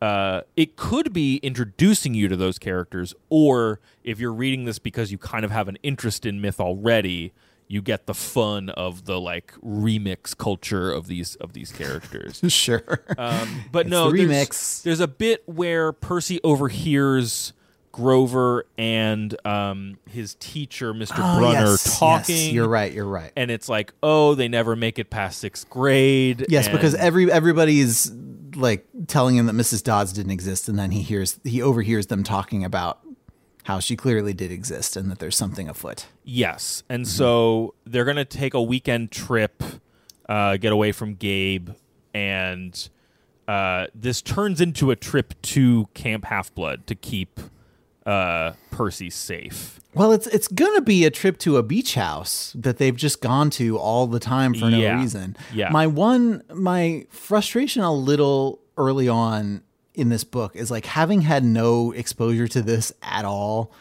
Uh, it could be introducing you to those characters, or if you're reading this because you kind of have an interest in myth already, you get the fun of the like remix culture of these of these characters. sure. Um, but It's no, the there's- remix. There's, a bit where Percy overhears Grover and um, his teacher, Mr. Oh, Brunner, yes, talking. yes, you're right. You're right. and it's like, oh, they never make it past sixth grade. Yes, because and- every everybody's like telling him that Mrs. Dodds didn't exist, and then he hears he overhears them talking about how she clearly did exist and that there's something afoot. yes, and Mm-hmm. so they're gonna take a weekend trip, uh, get away from Gabe, and uh, this turns into a trip to Camp Half Blood to keep uh, Percy safe. Well, it's it's gonna be a trip to a beach house that they've just gone to all the time for no Yeah. reason. Yeah. My one my frustration a little early on in this book is like having had no exposure to this at all.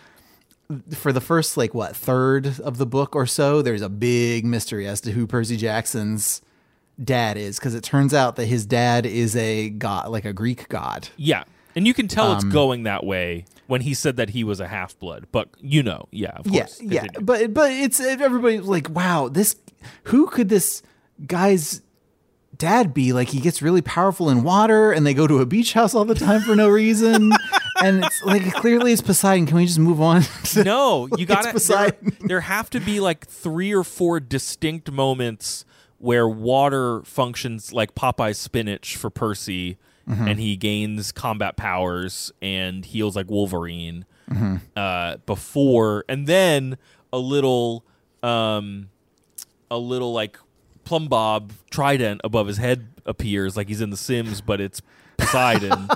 For the first like what third of the book or so, there's a big mystery as to who Percy Jackson's dad is because it turns out that his dad is a god, like a Greek god. Yeah. And you can tell Um, it's going that way when he said that he was a half blood. But you know, yeah, of yeah, course. yeah. But but it's everybody's like, wow, this who could this guy's dad be? Like he gets really powerful in water, and they go to a beach house all the time for no reason. and it's like clearly it's Poseidon. Can we just move on? No, you got to there, Poseidon. there have to be like three or four distinct moments where water functions like Popeye's spinach for Percy Mm-hmm. and he gains combat powers and heals like Wolverine Mm-hmm. uh, before and then a little um a little like plumb bob trident above his head appears like he's in the Sims but it's Poseidon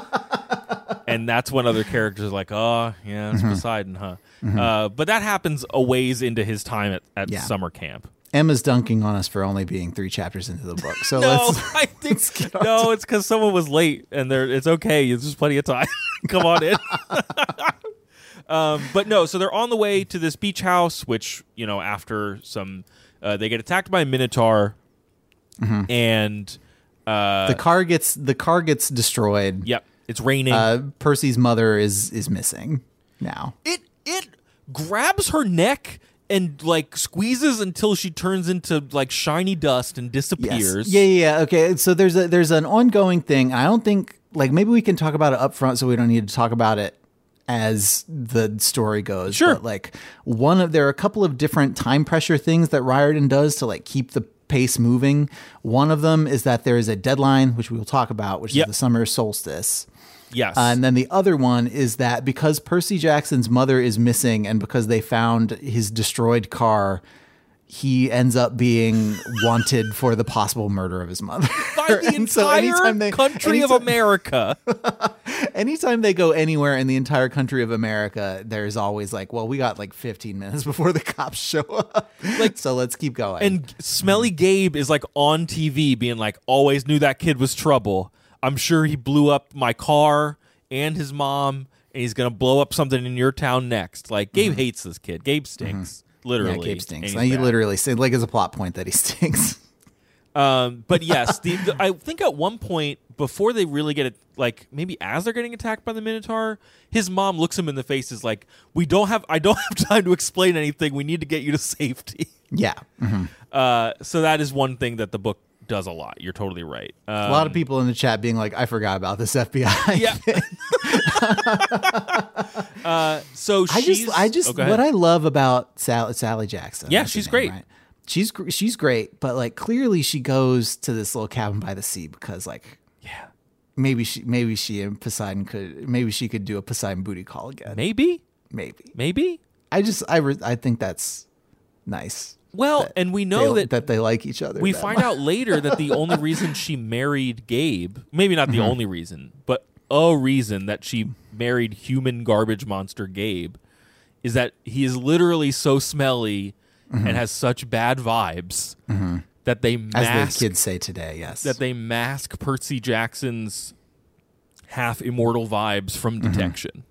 and that's when other characters are like, oh, yeah, Mm-hmm. it's Poseidon, huh? Uh, but that happens a ways into his time at, at Yeah. summer camp. Emma's dunking on us for only being three chapters into the book. So No, let's I think no, it's because someone was late, and there it's okay. There's plenty of time. Come on in. um, but no, so they're on the way to this beach house, which you know, after some, uh, they get attacked by a minotaur, and uh, Mm-hmm. the car gets the car gets destroyed. yep, it's raining. Uh, Percy's mother is is missing. now. it it grabs her neck and like squeezes until she turns into like shiny dust and disappears. Yeah, yeah, yeah. Okay, so there's a there's an ongoing thing. I don't think like maybe we can talk about it up front, so we don't need to talk about it as the story goes. Sure. But like one of there are a couple of different time pressure things that Riordan does to like keep the pace moving. One of them is that there is a deadline, which we will talk about, which Yep. is the summer solstice. Yes. Uh, and then the other one is that because Percy Jackson's mother is missing and because they found his destroyed car, he ends up being wanted for the possible murder of his mother. By the so entire anytime they- country of America. Anytime they go anywhere in the entire country of America, there's always like, well, we got like 15 minutes before the cops show up. Like, so let's keep going. And Smelly Gabe is like on TV being like, always knew that kid was trouble. I'm sure he blew up my car and his mom, and he's going to blow up something in your town next. Like, Gabe hates this kid. Gabe stinks. Literally. Mm-hmm. yeah, Gabe stinks. Now you bad. literally say like as a plot point that he stinks. Um, but yes, the, the- I think at one point before they really get it, like maybe as they're getting attacked by the Minotaur, his mom looks him in the face, is like, "We don't have, I don't have time to explain anything. We need to get you to safety." yeah. Mhm. Uh, so that is one thing that the book does a lot. You're totally right. Um, A lot of people in the chat being like, I forgot about this FBI. yeah. uh, so I just, I just, oh, what I love about Sally, Sally Jackson. Yeah, she's name, great. right? She's she's great, but like clearly she goes to this little cabin by the sea because like yeah, maybe she maybe she and Poseidon could maybe she could do a Poseidon booty call again. maybe, Maybe. maybe. I just I re- I think that's nice. Well, that and we know they, that that they like each other. we find much. out later that the only reason she married Gabe, maybe not the Mm-hmm. only reason, but a reason that she married human garbage monster Gabe is that he is literally so smelly Mm-hmm. and has such bad vibes that they as mask the kids say today. Yes. that they mask Percy Jackson's half immortal vibes from Mm-hmm. detection.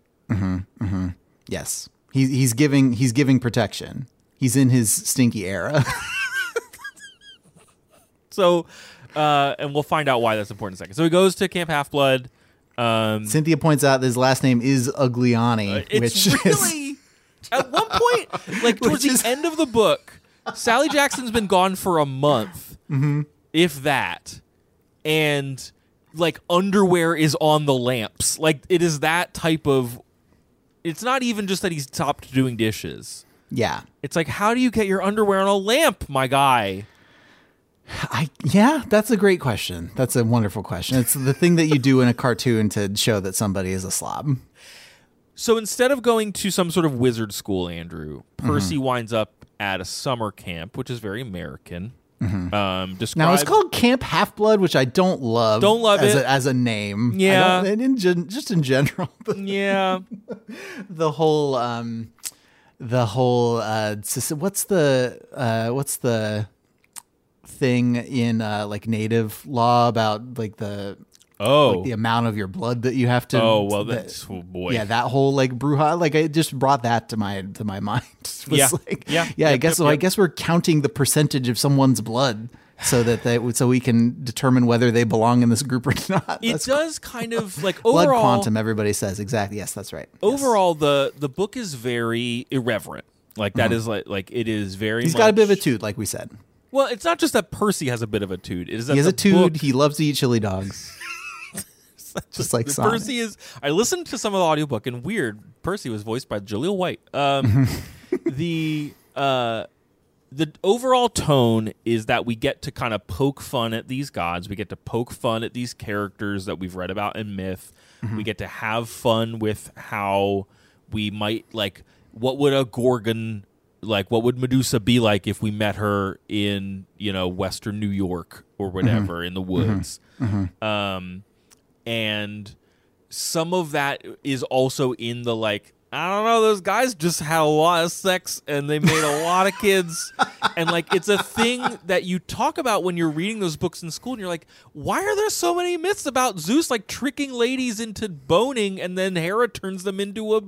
yes. He's he's giving he's giving protection. He's in his stinky era. So, uh, and we'll find out why that's important in a second. So he goes to Camp Half Blood. Um, Cynthia points out that his last name is Ugliano, it's which is really at one point, like towards the is- end of the book, Sally Jackson's been gone for a month, Mm-hmm. if that, and like underwear is on the lamps. Like it is that type of. It's not even just that he's stopped doing dishes. Yeah. It's like, how do you get your underwear on a lamp, my guy? I yeah, that's a great question. That's a wonderful question. It's the thing that you do in a cartoon to show that somebody is a slob. So instead of going to some sort of wizard school, Andrew, Percy winds up at a summer camp, which is very American. Um, described, Now it's called Camp Half Blood, which I don't love. Don't love as it. a, as a name. I Yeah. don't- and in gen, just in general, yeah, the whole um, the whole uh, what's the uh, what's the thing in uh, like native law about like the oh, like the amount of your blood that you have to. oh well, that- that's oh boy, Yeah, that whole like bruja, like it just brought that to my to my mind. Was Yeah. like, Yeah. yeah. I Yep, guess yep, so. I guess we're counting the percentage of someone's blood so that they so we can determine whether they belong in this group or not. it That's does kind of like blood quantum. Everybody says exactly. Yes, that's right. Yes. Overall, the the book is very irreverent. Like that is like like it is very. Mm-hmm. he's got a bit of a much- toot, like we said. Well, it's not just that Percy has a bit of a toot. It is that He has a toot. book- He loves to eat chili dogs. just like Sonic. Percy is. I listened to some of the audiobook and weird. Percy was voiced by Jaleel White. Um, the uh, the overall tone is that we get to kind of poke fun at these gods. We get to poke fun at these characters that we've read about in myth. Mm-hmm. We get to have fun with how we might like. What would a Gorgon like? What would Medusa be like if we met her in you know Western New York or mm-hmm. whatever in the mm-hmm. woods? Um, and some of that is also in the like I don't know those guys just had a lot of sex and they made a lot of kids. And like it's a thing that you talk about when you're reading those books in school and you're like why are there so many myths about Zeus like tricking ladies into boning and then Hera turns them into a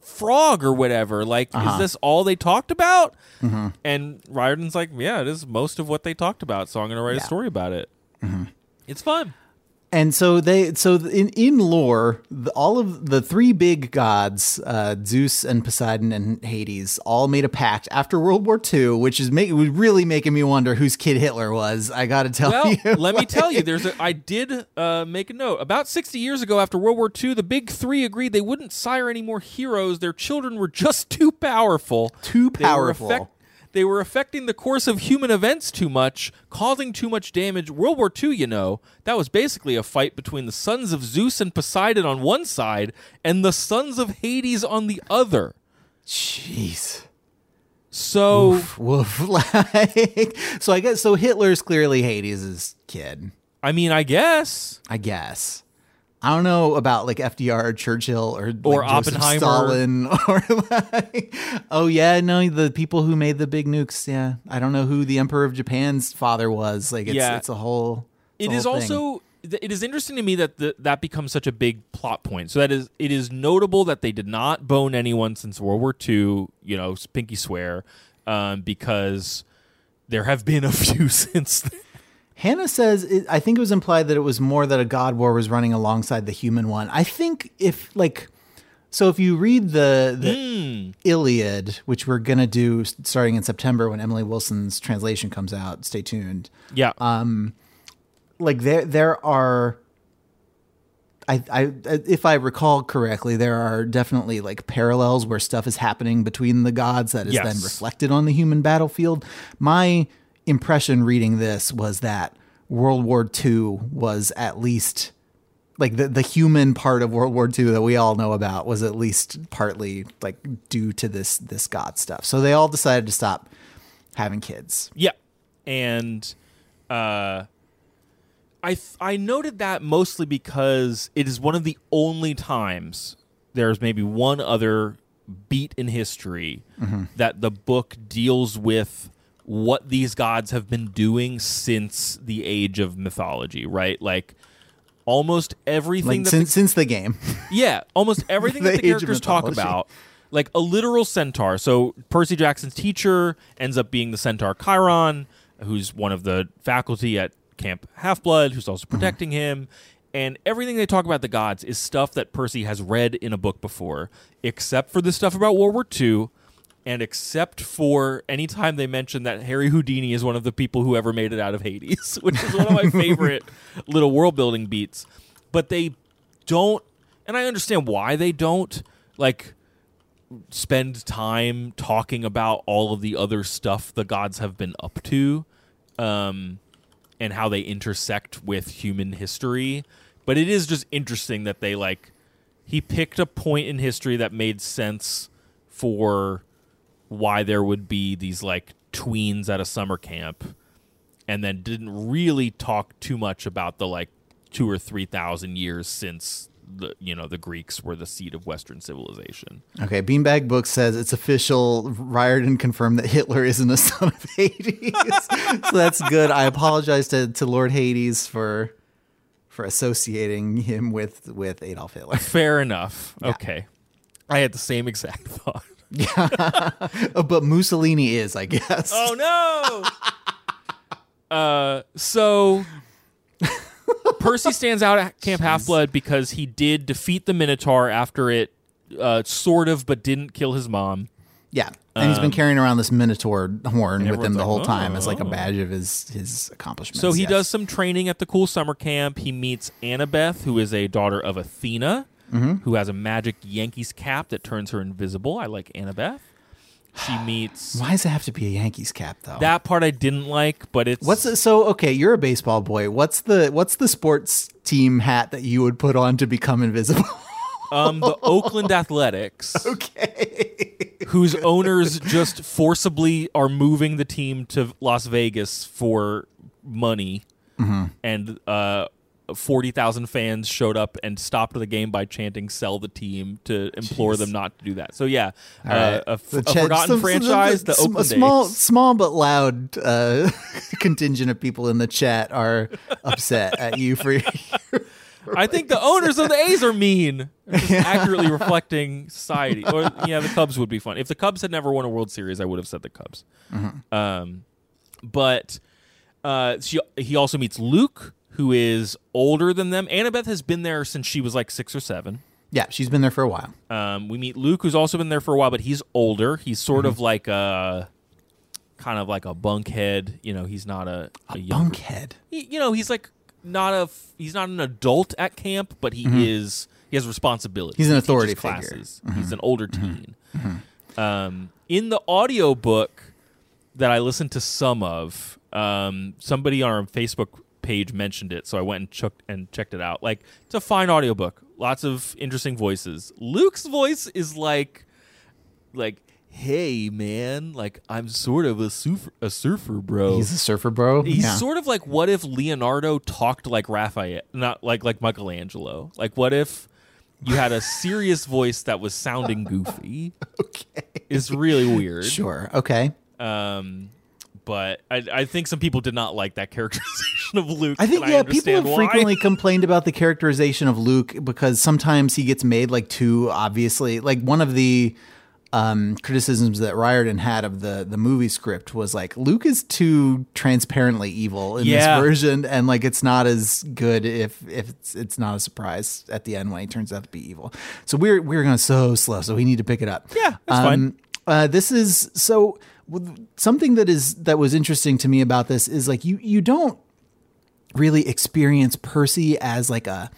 frog or whatever? Like is uh-huh. this all they talked about? Mm-hmm. And Riordan's like yeah it is most of what they talked about so I'm going to write Yeah. a story about it. Mm-hmm. It's fun And so they, so in in lore, the, all of the three big gods, uh, Zeus and Poseidon and Hades, all made a pact after World War II, which is make, was really making me wonder whose kid Hitler was. I got to tell Well, you. let me tell you, there's a. I did uh, make a note. About 60 years ago, after World War II, the big three agreed they wouldn't sire any more heroes. Their children were just too powerful. Too powerful. They were affecting the course of human events too much, causing too much damage. World War II, you know, that was basically a fight between the sons of Zeus and Poseidon on one side and the sons of Hades on the other. Jeez. So Woof. Like, so I guess so. Hitler's clearly Hades' kid. I mean, I guess. I guess. I don't know about like FDR or Churchill or Or Joseph Oppenheimer. Stalin or like oh yeah no the people who made the big nukes yeah I don't know who the Emperor of Japan's father was like it's Yeah. it's a whole it's It a is whole also th- it is interesting to me that the, that becomes such a big plot point. So that is it is notable that they did not bone anyone since World War II. You know, pinky swear, um, because there have been a few since. Hannah says it, I think it was implied that it was more that a god war was running alongside the human one. I think if like so if you read the the Hmm. Iliad, which we're gonna do starting in September when Emily Wilson's translation comes out, stay tuned. Yeah, Like there there are I, I if I recall correctly, there are definitely like parallels where stuff is happening between the gods that is then reflected on the human battlefield. My impression reading this was that World War II was at least like the, the human part of World War II that we all know about was at least partly like due to this this god stuff. So they all decided to stop having kids. yeah, and uh, I th- I noted that mostly because it is one of the only times there's maybe one other beat in history that the book deals with what these gods have been doing since the age of mythology, right? Like almost everything Like that since since the game. yeah, almost everything The that the characters talk about, like a literal centaur. So Percy Jackson's teacher ends up being the centaur Chiron, who's one of the faculty at Camp Half Blood, who's also mm-hmm. protecting him. And everything they talk about the gods is stuff that Percy has read in a book before, except for the stuff about World War II, and except for any time they mention that Harry Houdini is one of the people who ever made it out of Hades, which is one of my favorite little world building beats. But they don't, and I understand why they don't, like, spend time talking about all of the other stuff the gods have been up to um, and how they intersect with human history. But it is just interesting that they like he picked a point in history that made sense for why there would be these like tweens at a summer camp and then didn't really talk too much about the like two or three thousand years since the you know the Greeks were the seat of Western civilization. Okay, Beanbag Book says it's official. Riordan confirmed that Hitler isn't a son of Hades. so that's good. I apologize to, to Lord Hades for for associating him with with Adolf Hitler. Fair enough. Okay, I had the same exact thought. Oh, but Mussolini is, I guess. Oh no. uh, so Percy stands out at Camp Half Blood because he did defeat the Minotaur after it uh, sort of, but didn't kill his mom. Yeah, and he's been carrying around this Minotaur horn with him the like, whole time as "Oh, like a oh." badge of his his accomplishments. So he yes. does some training at the cool summer camp. He meets Annabeth, who is a daughter of Athena, who has a magic Yankees cap that turns her invisible. I like Annabeth. She meets Why does it have to be a Yankees cap though? that part I didn't like, but it's What's the, so okay? You're a baseball boy. What's the what's the sports team hat that you would put on to become invisible? um the Oakland Athletics. okay. whose owners just forcibly are moving the team to Las Vegas for money, Mm-hmm. and uh, forty thousand fans showed up and stopped the game by chanting "Sell the team" to implore Jeez. them not to do that. So yeah, uh, right. a, f- The a forgotten some- some- franchise. The some- Oakland a small, A's. small but loud uh, contingent of people in the chat are upset at you for. I think the owners of the A's are mean. Accurately reflecting society. Or yeah, the Cubs would be fun. If the Cubs had never won a World Series, I would have said the Cubs. Um, but uh, she, he also meets Luke, who is older than them. Annabeth has been there since she was like six or seven. Yeah, she's been there for a while. Um, we meet Luke, who's also been there for a while, but he's older. He's sort of like a kind of like a bunkhead. You know, he's not a, a, younger- Bunkhead. he- you know, he's like not a he's not an adult at camp, but he is he has responsibility. He's an He authority figure. classes. He's an older teen. Um, in the audiobook that I listened to some of, um, somebody on our Facebook page mentioned it, so I went and checked and checked it out. Like it's a fine audiobook, lots of interesting voices. Luke's voice is like like hey man like i'm sort of a surfer, a surfer bro He's a surfer bro. He's yeah. sort of like what if Leonardo talked like Raphael, not like like Michelangelo. Like what if you had a serious voice that was sounding goofy? okay. It's really weird. Sure. Okay. Um, but I, I think some people did not like that characterization of Luke. I think yeah, people have why. frequently complained about the characterization of Luke because sometimes he gets made like too obviously. Like one of the um, criticisms that Riordan had of the the movie script was like Luke is too transparently evil in Yeah. this version, and like it's not as good if if it's, it's not a surprise at the end when he turns out to be evil. So we're we're going so slow, so we need to pick it up. Yeah, that's fine. Uh, this is so something that is that was interesting to me about this is like you you don't really experience Percy as like a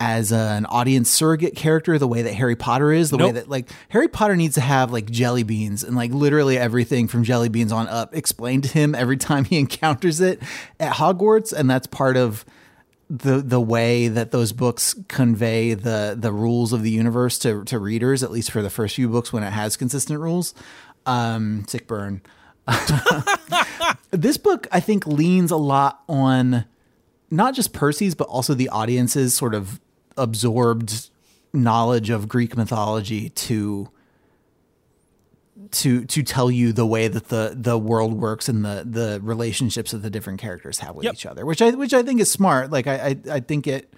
as an audience surrogate character the way that Harry Potter is the way that like Harry Potter needs to have like jelly beans and like literally everything from jelly beans on up explained to him every time he encounters it at Hogwarts and that's part of the the way that those books convey the the rules of the universe to to readers at least for the first few books when it has consistent rules um sick burn this book i think leans a lot on not just percy's but also the audience's sort of absorbed knowledge of greek mythology to to to tell you the way that the the world works and the the relationships that the different characters have with Yep. each other which i which i think is smart like i i, I think it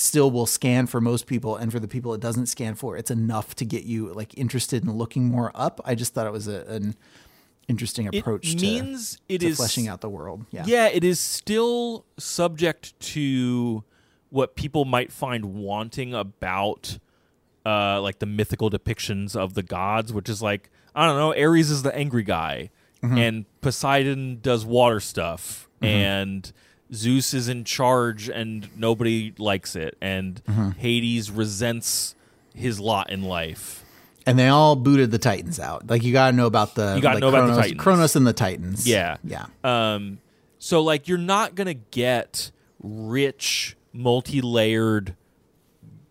still will scan for most people and for the people it doesn't scan for it's enough to get you like interested in looking more up. I just thought it was a, an interesting It approach to, means it to is fleshing out the world. Yeah. Yeah, it is still subject to what people might find wanting about uh like the mythical depictions of the gods, which is like I don't know, Ares is the angry guy and Poseidon does water stuff and Zeus is in charge and nobody likes it and Hades resents his lot in life. and they all booted the titans out like you got to know about the You gotta like, know about the Titans. Kronos and the titans Yeah. yeah Um, so like you're not gonna get rich, multi-layered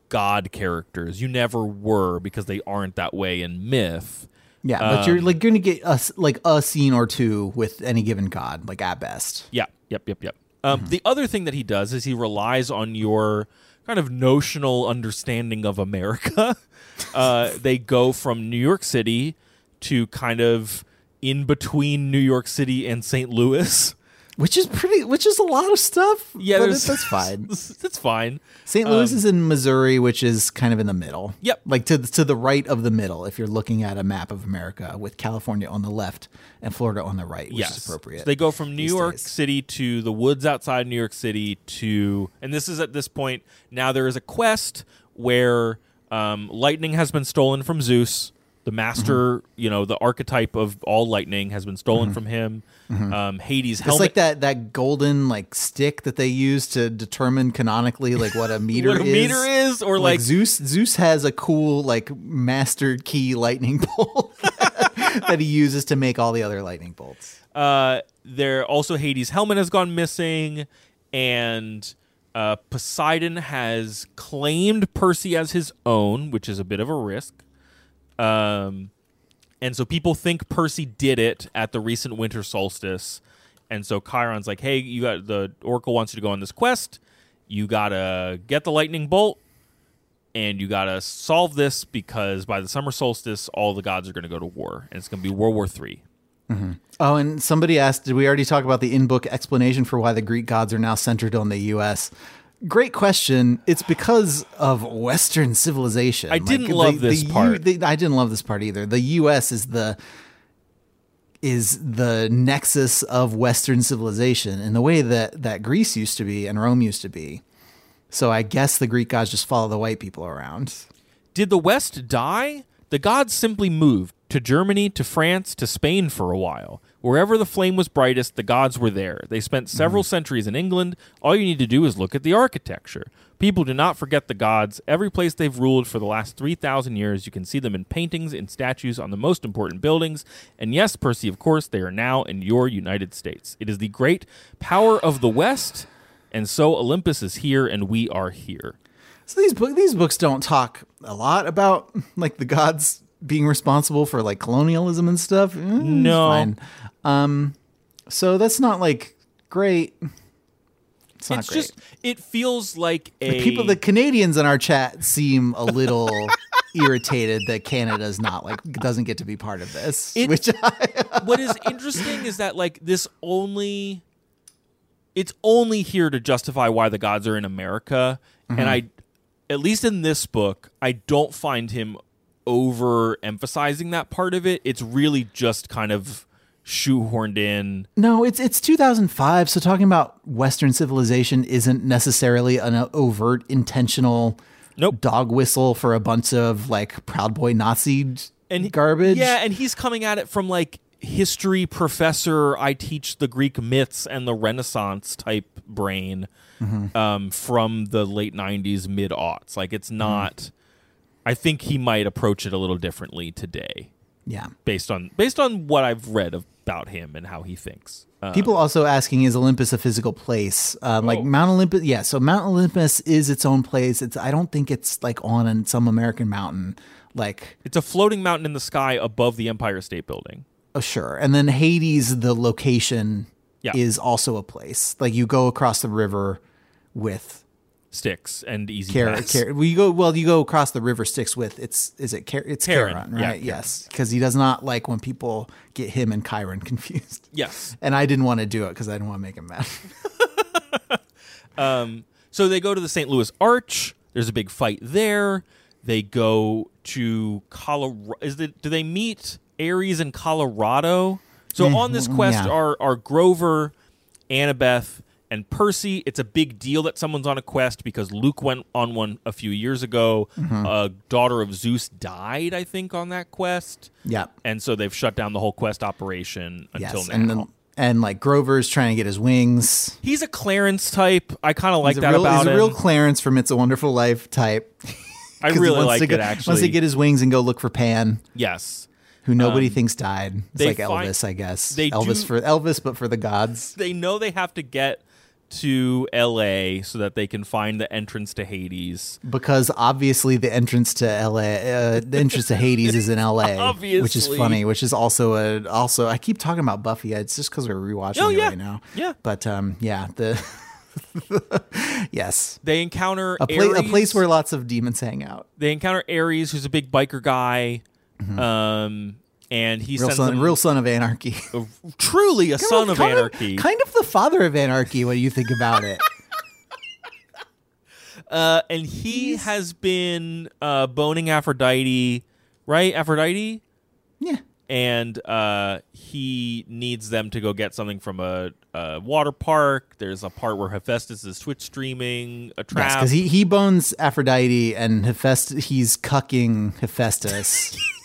god characters. You never were because they aren't that way in myth. yeah but Um, you're like gonna get us like a scene or two with any given god like at best Yeah. Yep. Yep. Yep. Um, The other thing that he does is he relies on your kind of notional understanding of America. uh, they go from New York City to kind of in between New York City and St. Louis. Which is pretty which is a lot of stuff Yeah, but it- that's fine That's fine. St. Louis is in Missouri, which is kind of in the middle. Um, Yep. Like to to the right of the middle, if you're looking at a map of America with California on the left and Florida on the right, which yes. is appropriate. So they go from New York days. City to the woods outside New York City to, and this is at this point now there is a quest where um, lightning has been stolen from Zeus. The master, Mm-hmm. you know, the archetype of all lightning has been stolen from him. Um, Hades' It's like that that golden like stick that they use to determine canonically like what a meter what a is. meter is, or like, Zeus Zeus has a cool like master key lightning bolt that he uses to make all the other lightning bolts. uh, there also Hades' helmet has gone missing, and uh, Poseidon has claimed Percy as his own, which is a bit of a risk. Um, and so people think Percy did it at the recent winter solstice, and so Chiron's like, "Hey, you got the Oracle wants you to go on this quest. You gotta get the lightning bolt." And you gotta solve this because by the summer solstice, all the gods are gonna go to war, and it's gonna be World War Three. Mm-hmm. Oh, and somebody asked, did we already talk about the in-book explanation for why the Greek gods are now centered on the U.S.? Great question. It's because of Western civilization. I didn't love this U- part. the- I didn't love this part either. The U.S. is the is the nexus of Western civilization in the way that that Greece used to be and Rome used to be. So I guess the Greek gods just follow the white people around. Did the West die? The gods simply moved to Germany, to France, to Spain for a while. Wherever the flame was brightest, the gods were there. They spent several centuries in England. All you need to do is look at the architecture. People do not forget the gods. Every place they've ruled for the last 3,000 years, you can see them in paintings in statues on the most important buildings. And yes, Percy, of course, they are now in your United States. It is the great power of the West, and so Olympus is here, and we are here. So these book these books don't talk a lot about like the gods being responsible for like colonialism and stuff. Eh, No. Um, so that's not like great. It's not it's great. just, it feels like a. the people, the Canadians in our chat seem a little irritated that Canada's not like doesn't get to be part of this. It- which I, what is interesting is that like this only it's only here to justify why the gods are in America Mm-hmm. and I at least in this book I don't find him over emphasizing that part of it it's really just kind of shoehorned in no, it's it's 2005. So talking about Western civilization isn't necessarily an overt, intentional Nope. dog whistle for a bunch of like Proud Boy Nazi and garbage. Yeah, and he's coming at it from like history professor. I teach the Greek myths and the Renaissance type brain Mm-hmm. um, from the late '90s, mid aughts. Like it's not. I think he might approach it a little differently today, yeah. based on based on what I've read about him and how he thinks. Uh, People also asking, is Olympus a physical place? Um, like Oh. Mount Olympus, yeah. So Mount Olympus is its own place. It's I don't think it's like on some American mountain. Like it's a floating mountain in the sky above the Empire State Building. oh sure, and then Hades, the location, Yeah. is also a place. Like you go across the river with Sticks and easy Car- pass. Car- well, you go well. You go across the river Styx with it's is it Car- it's Charon. Charon, Yeah, right? Charon. Yes, because he does not like when people get him and Chiron confused. yes. And I didn't want to do it because I didn't want to make him mad. Um, so they go to the St. Louis Arch. There's a big fight there. They go to Colorado. Is it? Do they meet Ares in Colorado? So eh, on this mm, quest yeah. are are Grover, Annabeth, and Percy. It's a big deal that someone's on a quest because Luke went on one a few years ago. A daughter of Zeus died, I think, on that quest. yeah. And so they've shut down the whole quest operation until Yes, now. and then and like Grover's trying to get his wings. He's a Clarence type. I kind of like he's that real, about he's a real Clarence from It's a Wonderful Life type. I really like to go, it actually. Wants to get his wings and go look for Pan, yes. who nobody thinks died. It's Um, like find- Elvis, I guess. Elvis do- for Elvis, but for the gods. they know they have to get to LA so that they can find the entrance to Hades. Because obviously the entrance to LA, uh, the entrance to Hades is in LA, which is funny. Which is also a also. I keep talking about Buffy. It's just because we're rewatching Oh, it yeah. right now. Yeah. But um, yeah, the yes, They encounter a, pla- a place where lots of demons hang out. they encounter Ares, who's a big biker guy, um, and he. Real son, real son of anarchy. truly a son of Kind anarchy. kind of the father of anarchy when you think about it. uh, and he has been uh, boning Aphrodite, right? Aphrodite. yeah. and uh, he needs them to go get something from a, a water park. There's a part where Hephaestus is Twitch streaming a trap. because he, he bones Aphrodite and Hephaestus, he's cucking Hephaestus.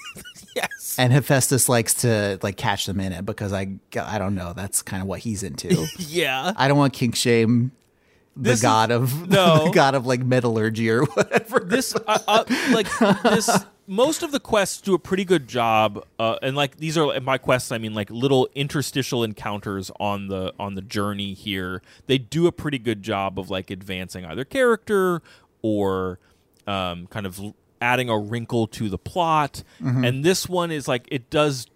yes. and Hephaestus likes to like catch them in it because I I don't know that's kind of what he's into. Yeah. I don't want kink shame the This is- god of no. the god of like metallurgy or whatever. This uh, uh, like this. Most of the quests do a pretty good job, uh, and like these are my quests. I mean, like little interstitial encounters on the on the journey here. They do a pretty good job of like advancing either character or um, kind of adding a wrinkle to the plot. Mm-hmm. And this one is like it does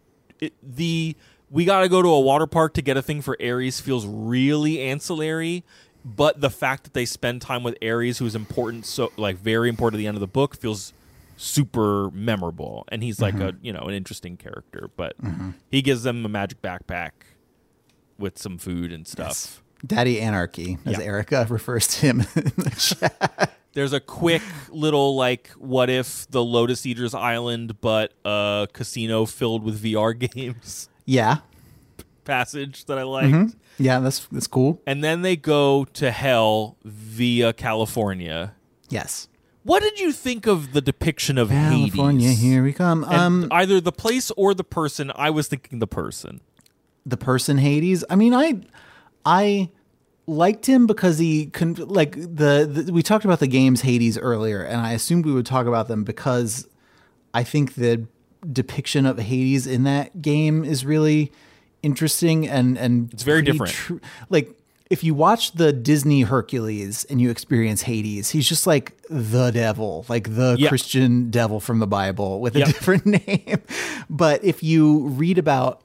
it, the we got to go to a water park to get a thing for Ares feels really ancillary. But the fact that they spend time with Ares, who's important, so like very important at the end of the book, feels super memorable. And he's like a mm-hmm. you know an interesting character. But mm-hmm. he gives them a magic backpack with some food and stuff. Daddy Anarchy, as Yeah. Erica refers to him in the chat. There's a quick little like, what if the Lotus Eaters Island, but a casino filled with VR games? Yeah. passage that I liked. Mm-hmm. Yeah, that's that's cool. And then they go to hell via California. Yes. What did you think of the depiction of Hades? California, Hades? here we come. And Um, either the place or the person. I was thinking the person. the person Hades. I mean, I I liked him because he con- like the, the we talked about the games Hades earlier, and I assumed we would talk about them because I think the depiction of Hades in that game is really interesting and and It's very different. tr- like if you watch the Disney Hercules and you experience Hades, he's just like the devil, like the Yeah. Christian devil from the Bible with a different name. But if you read about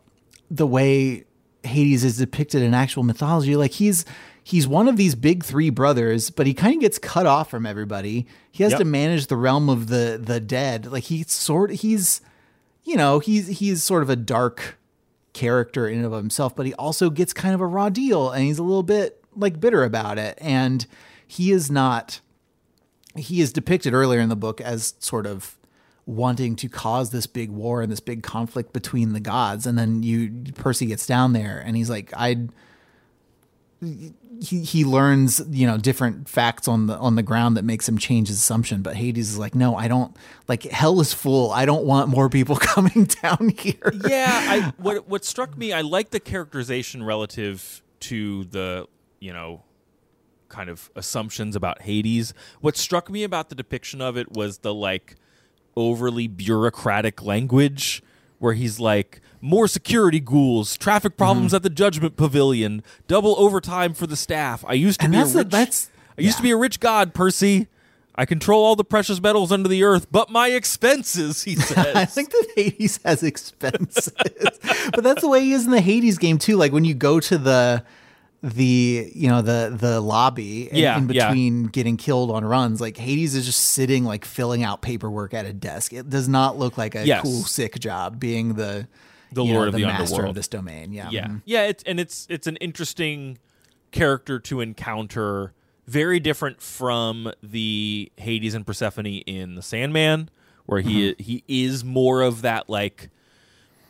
the way Hades is depicted in actual mythology, like he's he's one of these big three brothers, but he kind of gets cut off from everybody. He has Yep. to manage the realm of the the dead. Like he's sort he's you know, he's he's sort of a dark character in and of himself, but he also gets kind of a raw deal and he's a little bit like bitter about it. And he is not he is depicted earlier in the book as sort of wanting to cause this big war and this big conflict between the gods. And then you Percy gets down there and he's like, I'd he, he learns you know different facts on the on the ground that makes him change his assumption but hades is like no i don't like hell is full i don't want more people coming down here yeah, I what what struck me, I like the characterization relative to the you know kind of assumptions about Hades. What struck me about the depiction of it was the like overly bureaucratic language where he's like more security ghouls, traffic problems Mm-hmm. at the judgment pavilion, double overtime for the staff. I used to And be a rich that's- I used to be a rich god, Percy. I control all the precious metals under the earth, but my expenses, he says. I think that Hades has expenses, but that's the way he is in the Hades game too. Like when you go to the the you know the the lobby in, Yeah, in yeah. between getting killed on runs, like Hades is just sitting like filling out paperwork at a desk. It does not look like a Yes. cool sick job being the The you know, Lord of the master Underworld. of this domain. Yeah, Yeah, Mhm. yeah, it's and it's it's an interesting character to encounter. Very different from the Hades and Persephone in the Sandman, where he Mm-hmm. he is more of that like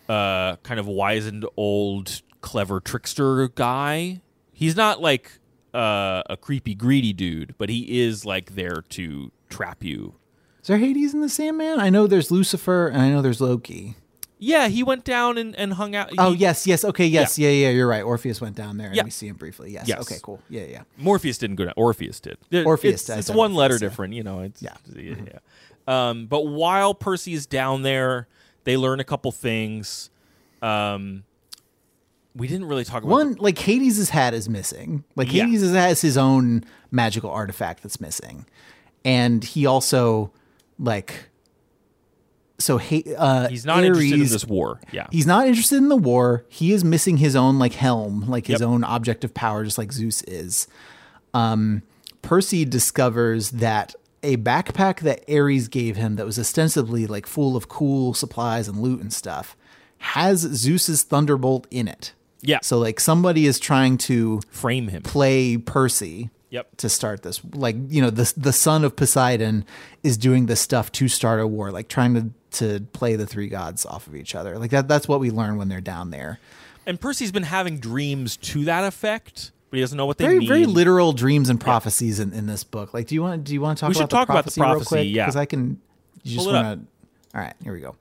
uh kind of wizened old clever trickster guy. He's not like uh, a creepy greedy dude, but he is like there to trap you. Is there Hades in the Sandman? I know there's Lucifer and I know there's Loki. Yeah, he went down and, and hung out. Oh he- yes, yes, okay, yes, yeah, yeah, you're right. Orpheus went down there and Yeah. we see him briefly. Yes. Yes. Okay, cool. Yeah, yeah. Morpheus didn't go down. Orpheus did. Orpheus, It's, it's one letter yeah. different, you know. It's, Yeah. yeah. yeah. Um, but while Percy is down there, they learn a couple things. Um, we didn't really talk about One like Hades' hat is missing. Like Yeah. Hades has his own magical artifact that's missing, and he also like so uh, He's not interested in this war. Yeah. He's not interested in the war. He is missing his own like helm, like his Yep. own object of power, just like Zeus is. Um, Percy discovers that a backpack that Ares gave him that was ostensibly like full of cool supplies and loot and stuff has Zeus's thunderbolt in it. Yeah. So like somebody is trying to Frame him. play Percy Yep. to start this. Like, you know, the the son of Poseidon is doing this stuff to start a war, like trying to to play the three gods off of each other. Like that that's what we learn when they're down there. And Percy's been having dreams to that effect, but he doesn't know what they Very mean. very literal dreams and prophecies in, in this book. Like do you want do you want to talk We about should the talk about the prophecy real quick? yeah. Because I can you just Pull it up. want to All right, here we go.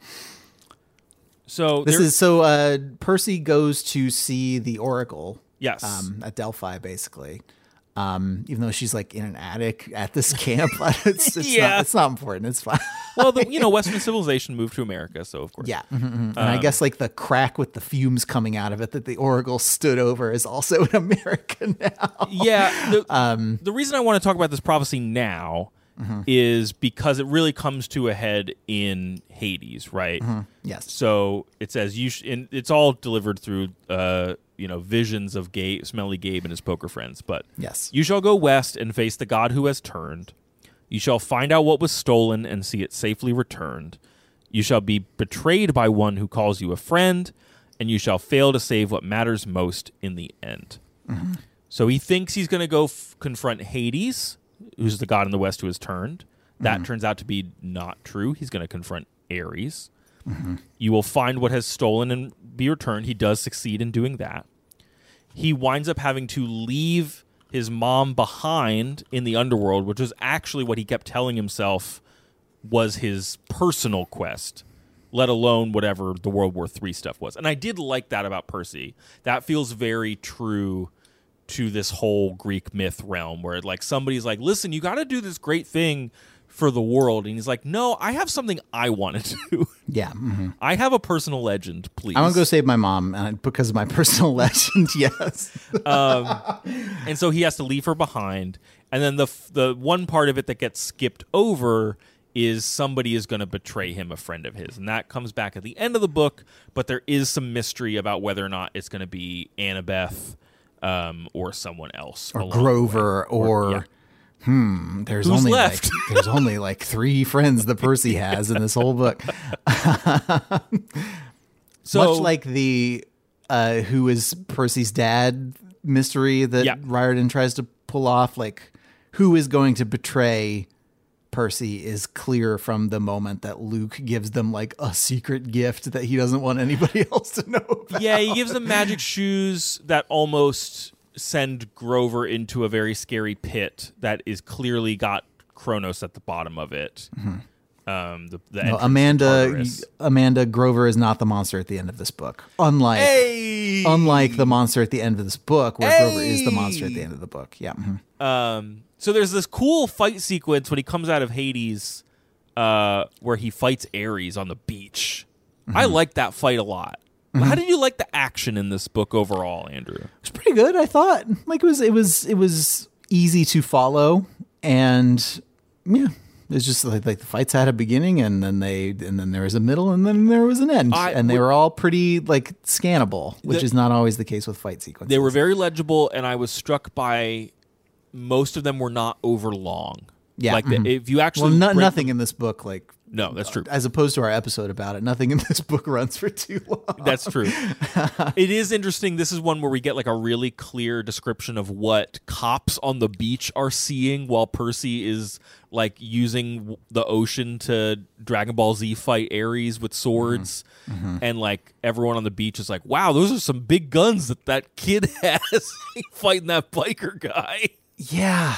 So This there- is so uh Percy goes to see the oracle yes. um, at Delphi, basically. Um, even though she's like in an attic at this camp, it's, it's Yeah. not, it's not important. It's fine. well, the, you know, Western civilization moved to America, so of course. yeah, mhm, mhm. and I guess like the crack with the fumes coming out of it that the Oracle stood over is also in America now. Yeah. The, Um, the reason I want to talk about this prophecy now Mm-hmm. is because it really comes to a head in Hades, right? Yes. So it says you, sh- and it's all delivered through, uh, you know, visions of Gabe, Smelly Gabe and his poker friends. But Yes. you shall go west and face the god who has turned. You shall find out what was stolen and see it safely returned. You shall be betrayed by one who calls you a friend, and you shall fail to save what matters most in the end. So he thinks he's going to go f- confront Hades, who's the god in the west who has turned. That mm-hmm. turns out to be not true. He's going to confront Ares. Mm-hmm. You will find what has stolen and be returned. He does succeed in doing that. He winds up having to leave his mom behind in the underworld, which was actually what he kept telling himself was his personal quest, let alone whatever the World War III stuff was. And I did like that about Percy. That feels very true to this whole Greek myth realm where like somebody's like, listen, you got to do this great thing for the world. And he's like, no, I have something I want to do. Yeah. mhm. I have a personal legend, please. I want to go save my mom and because of my personal legend. Yes. and so he has to leave her behind. And then the the one part of it that gets skipped over is somebody is going to betray him, a friend of his, and that comes back at the end of the book. But there is some mystery about whether or not it's going to be Annabeth um, or someone else, or. Grover or, yeah. hmm there's Who's only left? like there's only like three friends that Percy has in this whole book. So Much like the uh who is Percy's dad mystery that Yeah. Riordan tries to pull off like who is going to betray Percy is clear from the moment that Luke gives them like a secret gift that he doesn't want anybody else to know about. yeah, he gives them magic shoes that almost send Grover into a very scary pit that is clearly got Kronos at the bottom of it. Um, the, the Mm-hmm. No, Amanda Amanda Grover is not the monster at the end of this book. Unlike Hey! unlike the monster at the end of this book where Grover is the monster at the end of the book. Yeah. mhm. Um, so there's this cool fight sequence when he comes out of Hades, uh, where he fights Ares on the beach. I Mm-hmm. like that fight a lot. How did you like the action in this book overall, Andrew? It's pretty good, I thought. Like it was it was it was easy to follow and yeah, it's just like, like the fights had a beginning and then they and then there was a middle and then there was an end. I- and they were all pretty like scannable, which The- is not always the case with fight sequences. They were very legible, and I was struck by most of them were not over long. Yeah, like the, mhm. if you actually well, no, nothing in this book like No, that's true. as opposed to our episode about it, nothing in this book runs for too long. That's true. it is interesting. This is one where we get like a really clear description of what cops on the beach are seeing while Percy is like using the ocean to Dragon Ball Z fight Ares with swords. And like everyone on the beach is like, wow, those are some big guns that that kid has fighting that biker guy. Yeah.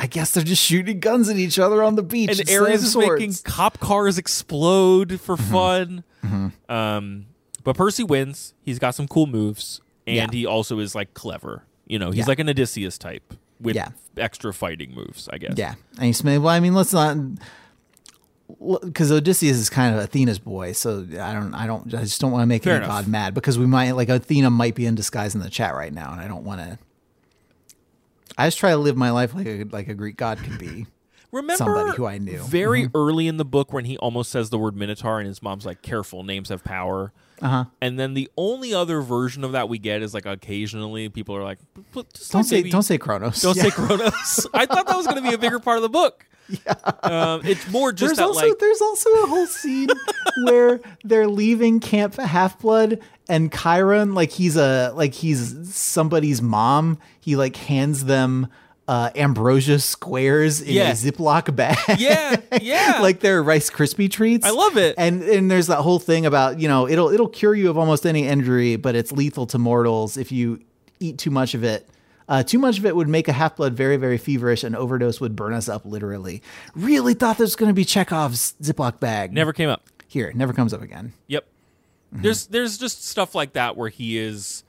I guess they're just shooting guns at each other on the beach. and Ares is making cop cars explode for Mm-hmm. fun. Um, but Percy wins. He's got some cool moves, and Yeah. he also is like clever. You know, he's Yeah. like an Odysseus type with Yeah. extra fighting moves. I guess. Yeah, and he's well. I mean, let's not because Odysseus is kind of Athena's boy. So I don't, I don't, I just don't want to make Fair any enough. god mad because we might like Athena might be in disguise in the chat right now, and I don't want to. I just try to live my life like a like a Greek god could be. Remember Somebody who I knew. very Mm-hmm. early in the book when he almost says the word Minotaur, and his mom's like, "Careful, names have power." Uh huh. And then the only other version of that we get is like occasionally people are like, just Don't like say maybe- don't say Kronos. Don't Yeah. say Kronos. I thought that was going to be a bigger part of the book. Yeah. Um, it's more just There's that also like there's also a whole scene where they're leaving Camp Half Blood and Chiron like he's a like he's somebody's mom. He like hands them uh, ambrosia squares in Yeah. a Ziploc bag. Yeah, yeah. like they're Rice Krispie treats. I love it. And and there's that whole thing about you know it'll it'll cure you of almost any injury, but it's lethal to mortals if you eat too much of it. Uh, too much of it would make a half blood very, very feverish. and overdose would burn us up literally. Really thought this was going to be Chekhov's Ziploc bag. never came up. Here, never comes up again. Yep. Mm-hmm. There's there's just stuff like that where he is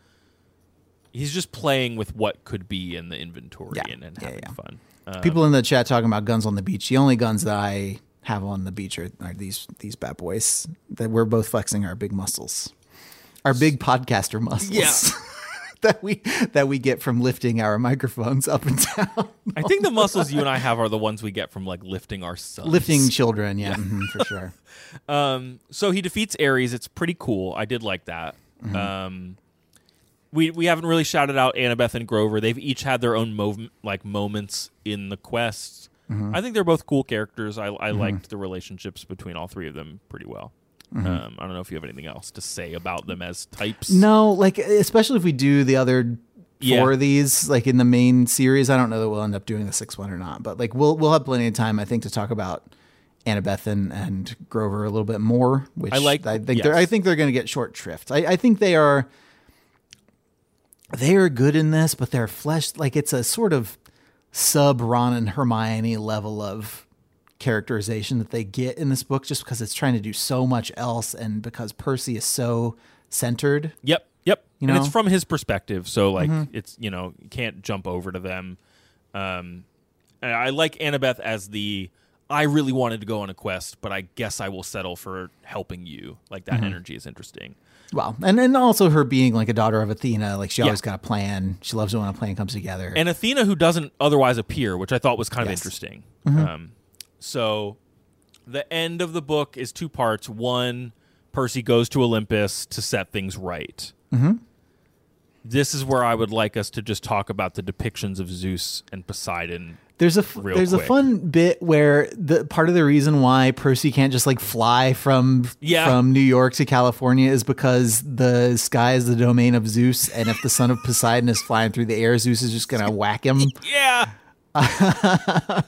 he's just playing with what could be in the inventory Yeah. and, and Yeah, having yeah. fun. Uh, People in the chat talking about guns on the beach. The only guns that I have on the beach are, are these these bad boys that we're both flexing our big muscles, our big podcaster muscles. Yeah. that we that we get from lifting our microphones up and down, I think the muscles you and I have are the ones we get from like lifting our sons. lifting children. Yeah, mhm, for sure. Um, so he defeats Ares. It's pretty cool. I did like that. Mm-hmm. Um, we we haven't really shouted out Annabeth and Grover. They've each had their own mov- like moments in the quest. Mm-hmm. I think they're both cool characters. I, I liked the relationships between all three of them pretty well. Um, I don't know if you have anything else to say about them as types. Mm-hmm. No, like especially if we do the other Yeah. four of these, like in the main series. I don't know that we'll end up doing the sixth one or not, but like we'll we'll have plenty of time, I think, to talk about Annabeth and, and Grover a little bit more, which I like- I think they're I think they're going to get short shrift. I, I think they are they are good in this, but they're fleshed like it's a sort of sub Ron and Hermione level of characterization that they get in this book just because it's trying to do so much else and because Percy is so centered. Yep, yep. You and it's from his perspective, so like it's you know you can't jump over to them. Um, I like Annabeth as the I really wanted to go on a quest, but I guess I will settle for helping you. Like that energy is interesting. Well, and and also her being like a daughter of Athena, like she Yeah. always got a plan. She loves it when a plan comes together. And Athena, who doesn't otherwise appear, which I thought was kind of Yes. interesting. Um, so the end of the book is two parts. One, Percy goes to Olympus to set things right. Mm-hmm. This is where I would like us to just talk about the depictions of Zeus and Poseidon. There's a f- there's quick. a fun bit where the part of the reason why Percy can't just like fly from Yeah. from New York to California is because the sky is the domain of Zeus, and if the son of Poseidon is flying through the air, Zeus is just gonna whack him. Yeah,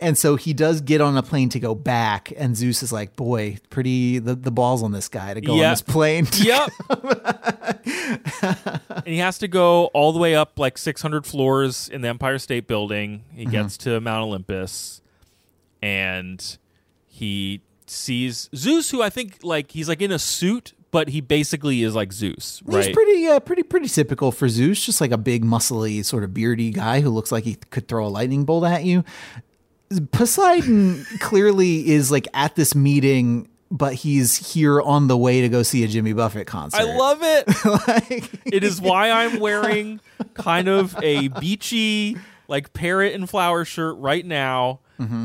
And so he does get on a plane to go back, and Zeus is like, "Boy, pretty the, the balls on this guy to go Yeah. on this plane." yep. and he has to go all the way up like 600 floors in the Empire State Building. He mm-hmm. gets to Mount Olympus and he sees Zeus, who I think like he's like in a suit, but he basically is like Zeus, right? He's pretty, uh, pretty, pretty typical for Zeus. Just like a big, muscly, sort of beardy guy who looks like he could throw a lightning bolt at you. Poseidon clearly is like at this meeting, but he's here on the way to go see a Jimmy Buffett concert. I love it. like, it is why I'm wearing kind of a beachy, like parrot and flower shirt right now.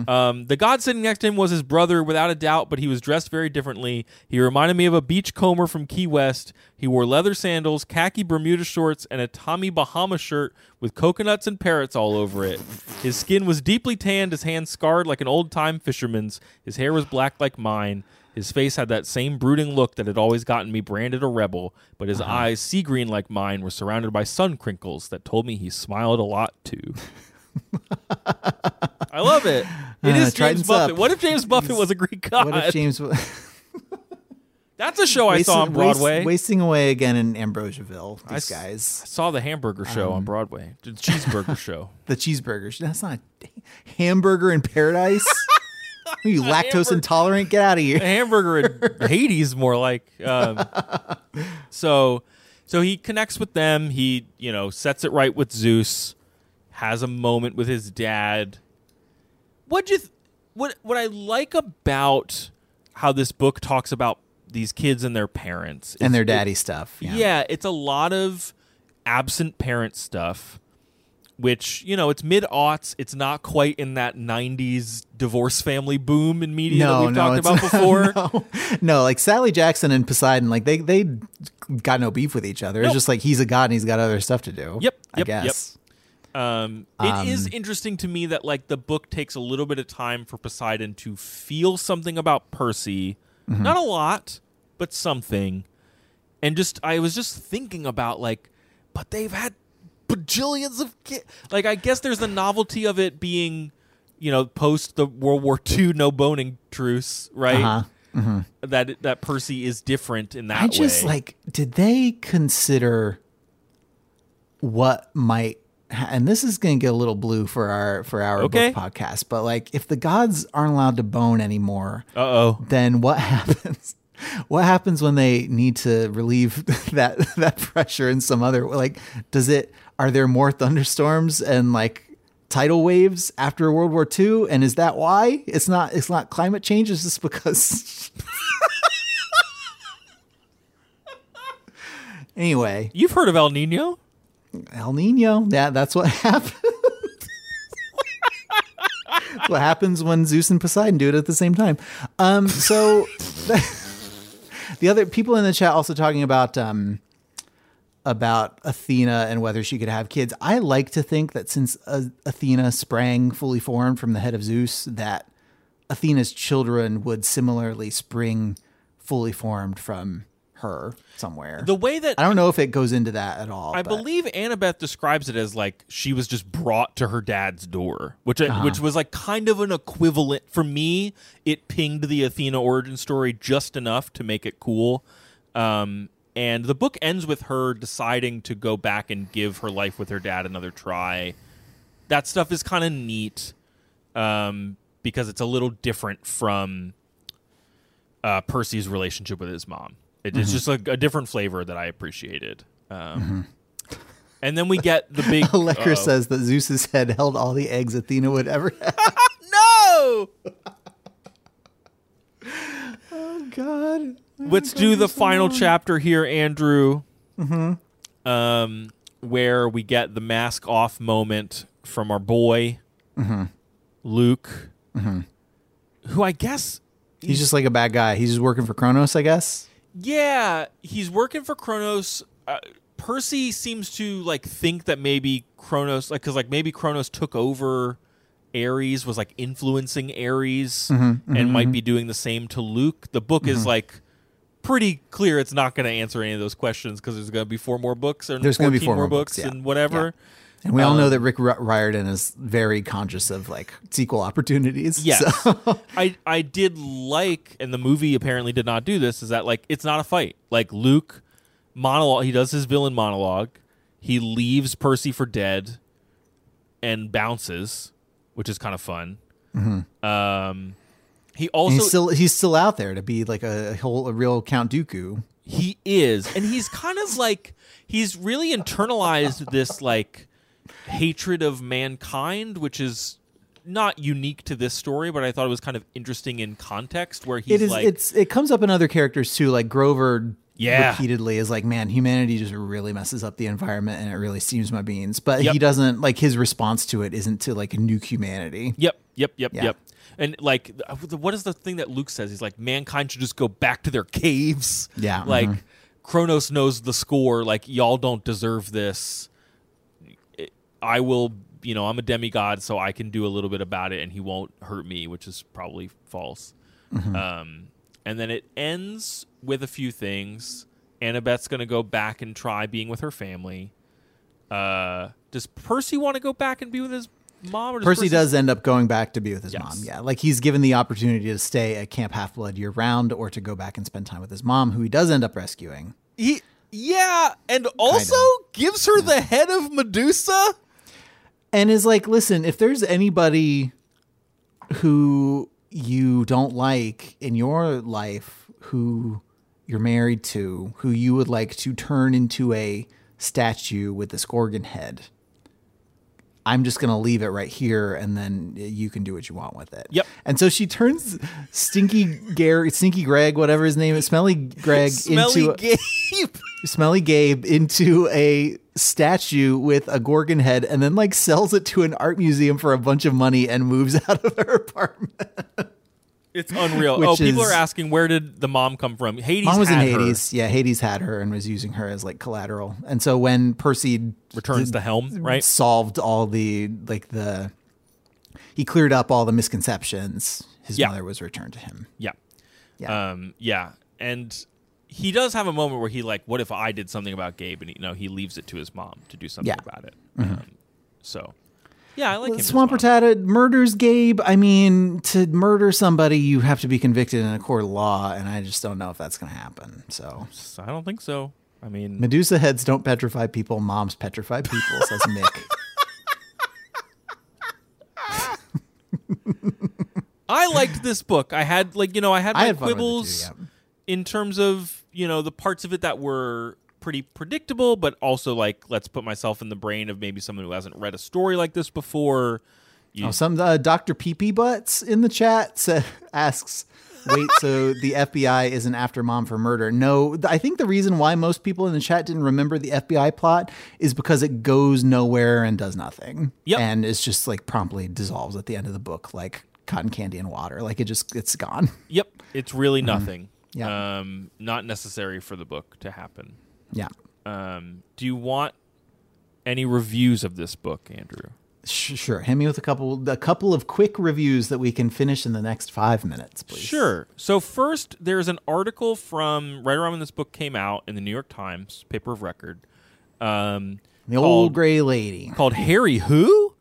Um, the god sitting next to him was his brother, without a doubt, but he was dressed very differently. He reminded me of a beachcomber from Key West. He wore leather sandals, khaki Bermuda shorts, and a Tommy Bahama shirt with coconuts and parrots all over it. His skin was deeply tanned, his hands scarred like an old time fisherman's. His hair was black like mine. His face had that same brooding look that had always gotten me branded a rebel, but his eyes, sea green like mine, were surrounded by sun crinkles that told me he smiled a lot too. I love it. It Uh, is James Buffett. up. What if James Buffett was a Greek god? what if James That's a show I saw on waste- Broadway. wasting away again in Ambrosiaville? These I s- guys, I saw the hamburger show Um, on Broadway. The cheeseburger show. the cheeseburgers. That's not a hamburger in paradise. Are you lactose intolerant? Get out of a here. hamburger in Hades, more like. Um, so, so he connects with them. He, you know, sets it right with Zeus. Has a moment with his dad. What you? Th- what what I like about how this book talks about these kids and their parents And their it- daddy stuff. yeah. it's a lot of absent parent stuff, which, you know, it's mid aughts. It's not quite in that 90s divorce family boom in media that No, we've no, talked about before. no, no, like Sally Jackson and Poseidon, like they they got no beef with each other. It's just like he's a god and he's got other stuff to do. Yep, I yep, yep. Um, it is interesting to me that, like, the book takes a little bit of time for Poseidon to feel something about Percy. Mm-hmm. Not a lot, but something. And just, I was just thinking about, like, but they've had bajillions of kids. Like, I guess there's the novelty of it being, you know, post the World War II no boning truce, right? Uh-huh. That that Percy is different in that way. I just way. like did they consider what might and this is going to get a little blue for our for our Okay. book podcast, but like if the gods aren't allowed to bone anymore, uh oh. then what happens? What happens when they need to relieve that that pressure in some other like does it are there more thunderstorms and like tidal waves after World War II and is that why? It's not it's not climate change it's just because Anyway, You've heard of El Nino? El Nino, that that's what happens. That's what happens when Zeus and Poseidon do it at the same time. Um, so the other people in the chat also talking about um, about Athena and whether she could have kids. I like to think that since uh, Athena sprang fully formed from the head of Zeus, that Athena's children would similarly spring fully formed from her somewhere. The way that I don't know if it goes into that at all. I but- believe Annabeth describes it as like she was just brought to her dad's door, which Uh-huh. which was like kind of an equivalent for me. It pinged the Athena origin story just enough to make it cool. Um, and the book ends with her deciding to go back and give her life with her dad another try. That stuff is kind of neat um, because it's a little different from uh, Percy's relationship with his mom. It is just like a different flavor that I appreciated. Um, And then we get the big Alecker uh, says that Zeus's head held all the eggs Athena would ever have. "No, oh God. let's do the final chapter here, Andrew. Mm-hmm. Um, where we get the mask off moment from our boy Luke, who I guess He's just like a bad guy. He's just working for Kronos, I guess. Yeah, he's working for Kronos. Uh, Percy seems to like think that maybe Kronos, like, because like maybe Kronos took over Ares, was like influencing Ares, mm-hmm, mm-hmm, and might mm-hmm. be doing the same to Luke. The book is like pretty clear; it's not going to answer any of those questions because there's going to be four more books or There's gonna be four more books, books, yeah. and whatever. And we all know Um, that Rick Ri- Riordan is very conscious of like sequel opportunities. Yes. So- I I did like, and the movie apparently did not do this. Is that like it's not a fight? Like Luke monologue, he does his villain monologue. He leaves Percy for dead, and bounces, which is kind of fun. Um, he and also he's still he's still out there to be like a whole a real Count Dooku. he is, and he's kind of like he's really internalized this like hatred of mankind, which is not unique to this story, but I thought it was kind of interesting in context where he's It is like it's it comes up in other characters too. Like Grover Yeah. repeatedly is like, man, humanity just really messes up the environment and it really steams my beans. But Yep. he doesn't like his response to it isn't to like nuke humanity. Yep, yep, yep, Yeah. yep. And like, what is the thing that Luke says? He's like, mankind should just go back to their caves. Yeah, Like, mhm. Kronos knows the score. Like, y'all don't deserve this. I will, you know, I'm a demigod, so I can do a little bit about it, and he won't hurt me, which is probably false. Mm-hmm. Um, and then it ends with a few things. Annabeth's going to go back and try being with her family. Uh, does Percy want to go back and be with his mom? Or does Percy Percy does end up going back to be with his Yes. mom. Yeah. Like he's given the opportunity to stay at Camp Half Blood year round or to go back and spend time with his mom, who he does end up rescuing. He, yeah, and also gives her the head of Medusa. And is like, listen, if there's anybody who you don't like in your life, who you're married to, who you would like to turn into a statue with this Gorgon head, I'm just gonna leave it right here, and then you can do what you want with it. Yep. And so she turns Stinky Gary, Stinky Greg, whatever his name is, Smelly Greg, Smelly into Gabe. Smelly Gabe into a statue with a Gorgon head and then like sells it to an art museum for a bunch of money and moves out of her apartment. It's unreal. Which oh, people is- are asking where did the mom come from? Hades. Mom was in had her. Hades. Yeah, Hades had her and was using her as like collateral. And so when Percy Returns the helm, right? solved all the like the he cleared up all the misconceptions, his Yeah. mother was returned to him. Yeah. Yeah. Um. Yeah. And he does have a moment where he like, what if I did something about Gabe? And you know, he leaves it to his mom to do something Yeah. Mm-hmm. about it. Um, so, yeah, I like him. mom. Rattata murders Gabe. I mean, to murder somebody, you have to be convicted in a court of law, and I just don't know if that's going to happen. So I don't think so. I mean, Medusa heads don't petrify people. Moms petrify people, says Mick. I liked this book. I had like you know I had my I had it too, quibbles yeah. In terms of you know the parts of it that were pretty predictable, but also like let's put myself in the brain of maybe someone who hasn't read a story like this before. You, Oh, some uh, Dr. Peepee Butts in the chat sa- asks, "Wait, so the FBI isn't after mom for murder?" No, th- I think the reason why most people in the chat didn't remember the FBI plot is because it goes nowhere and does nothing, Yep. and it's just like promptly dissolves at the end of the book, like cotton candy and water. Like it just it's gone. Yep, it's really nothing. Mm-hmm. Yeah. Um, not necessary for the book to happen. yeah. Um, do you want any reviews of this book, Andrew? Sure. Hit me with a couple a couple of quick reviews that we can finish in the next five minutes, please. Sure. So first, there's an article from right around when this book came out in the New York Times, paper of record, um, The called, old gray lady. called Harry Who,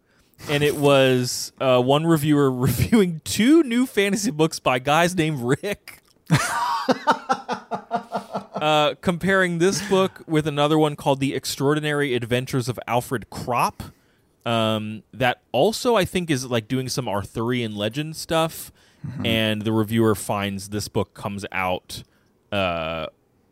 and it was uh, one reviewer reviewing two new fantasy books by guys named Rick. Uh, comparing this book with another one called The Extraordinary Adventures of Alfred Kropp. Um, that also I think is like doing some Arthurian legend stuff, and the reviewer finds this book comes out uh,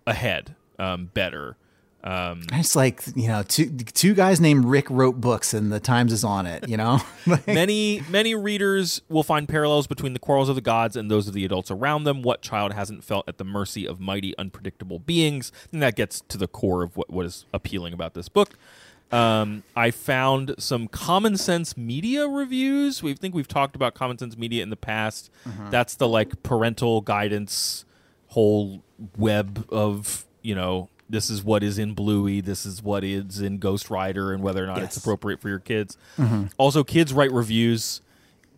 ahead, um, better. Um, It's like you know, two two guys named Rick wrote books, and the Times is on it. You know, Like, many many readers will find parallels between the quarrels of the gods and those of the adults around them. What child hasn't felt at the mercy of mighty, unpredictable beings? And that gets to the core of what, what is appealing about this book. Um, I found some common sense media reviews. We think we've talked about common sense media in the past. That's the like parental guidance whole web of you know this is what is in Bluey, this is what is in Ghost Rider, and whether or not it's appropriate for your kids. Also, kids write reviews,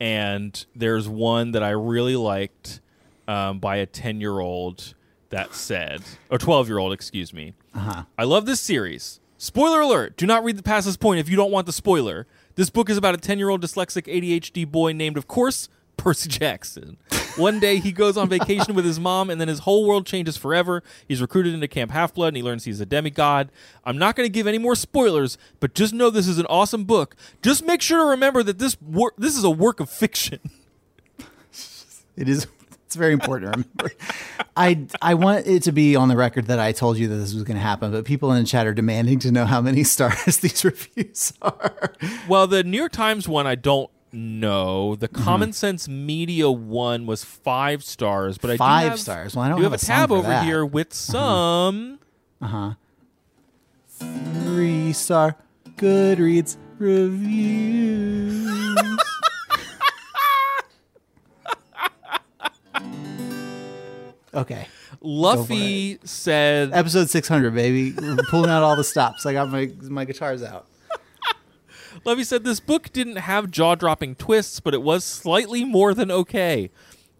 and there's one that I really liked um, by a ten year old that said, or twelve year old, excuse me. Uh-huh. I love this series. Spoiler alert! Do not read the past this point if you don't want the spoiler. This book is about a 10 year old dyslexic ADHD boy named, of course, Percy Jackson. One day he goes on vacation with his mom, and then his whole world changes forever. He's recruited into Camp Half Blood, and he learns he's a demigod. I'm not going to give any more spoilers, but just know this is an awesome book. Just make sure to remember that this wor- this is a work of fiction. it is. It's very important to remember. I I want it to be on the record that I told you that this was going to happen, but people in the chat are demanding to know how many stars these reviews are. Well, the New York Times one, I don't know. The Common Sense Media one was five stars, but I do Five have- stars. Well, I don't do have, have a song tab for over that. here with some. uh huh Three star Goodreads reviews. okay. Luffy said, Episode 600, baby. We're pulling out all the stops. I got my my guitars out. Luffy said this book didn't have jaw-dropping twists, but it was slightly more than okay.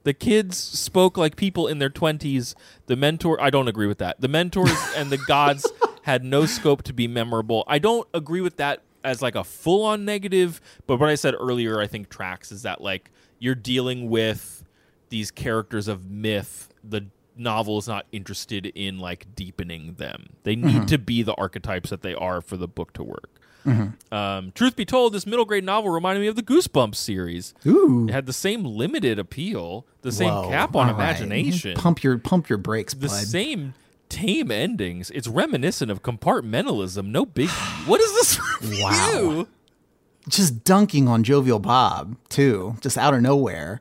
The kids spoke like people in their 20s. The mentor, I don't agree with that. The mentors and the gods had no scope to be memorable. I don't agree with that as like a full-on negative, but what I said earlier I think tracks is that like you're dealing with these characters of myth. The novel is not interested in like deepening them. They need mm-hmm. to be the archetypes that they are for the book to work. Um, truth be told, this middle grade novel reminded me of the Goosebumps series. Ooh. It had the same limited appeal, the same Whoa. cap on All right. imagination, Pump your pump your brakes, the bud. same tame endings. It's reminiscent of compartmentalism. No big. what is this review? Wow. Just dunking on Jovial Bob, too. Just out of nowhere.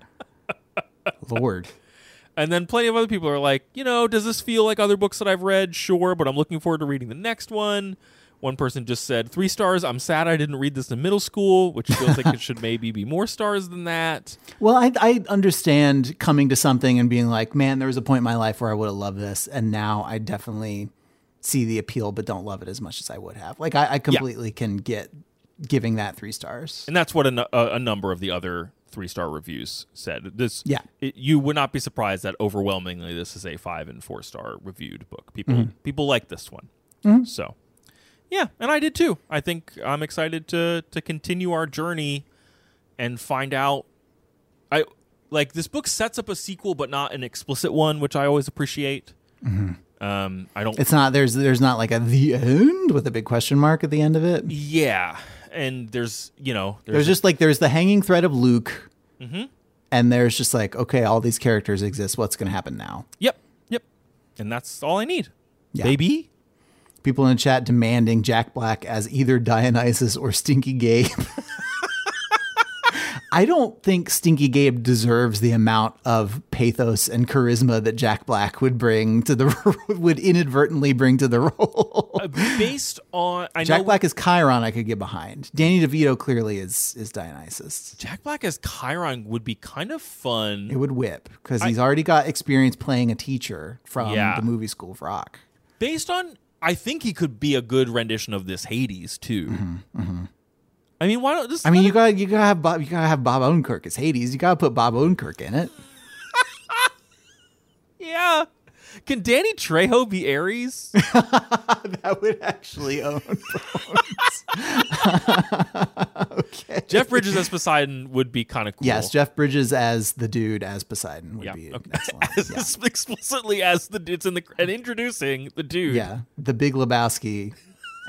Lord. And then plenty of other people are like, you know, does this feel like other books that I've read? Sure, but I'm looking forward to reading the next one. One person just said three stars. I'm sad I didn't read this in middle school, which feels like it should maybe be more stars than that. Well, I, I understand coming to something and being like, man, there was a point in my life where I would have loved this. And now I definitely see the appeal, but don't love it as much as I would have. Like, I, I completely can get giving that three stars. And that's what a, a, a number of the other three star reviews said. This, Yeah. it, you would not be surprised that overwhelmingly this is a five and four star reviewed book. People mm-hmm. people like this one. Mm-hmm. So, yeah, and I did too. I think I'm excited to to continue our journey and find out. I like this book sets up a sequel, but not an explicit one, which I always appreciate. Um, I don't It's not, there's, there's not like a the end with a big question mark at the end of it. Yeah, and there's you know There's just like, there's the hanging thread of Luke. And there's just like, okay, all these characters exist. What's going to happen now? yep yep, and that's all I need. Yeah. Baby, People in the chat demanding Jack Black as either Dionysus or Stinky Gabe. I don't think Stinky Gabe deserves the amount of pathos and charisma that Jack Black would bring to the would inadvertently bring to the role. Uh, based on I Jack Black is Chiron I could get behind. Danny DeVito clearly is is Dionysus. Jack Black as Chiron would be kind of fun. It would whip because he's already got experience playing a teacher from Yeah. the movie School of Rock. based on I think he could be a good rendition of this Hades too. Mm-hmm, I mean, why don't just? I mean, you got you gotta have Bob. You gotta have Bob Odenkirk as Hades. You gotta put Bob Odenkirk in it. yeah. Can Danny Trejo be Ares? that would actually own. okay. Jeff Bridges as Poseidon would be kind of cool. Yes, Jeff Bridges as the dude as Poseidon would Yeah. be Okay. excellent. As Yeah. explicitly as the it's in the and introducing the dude. yeah, the Big Lebowski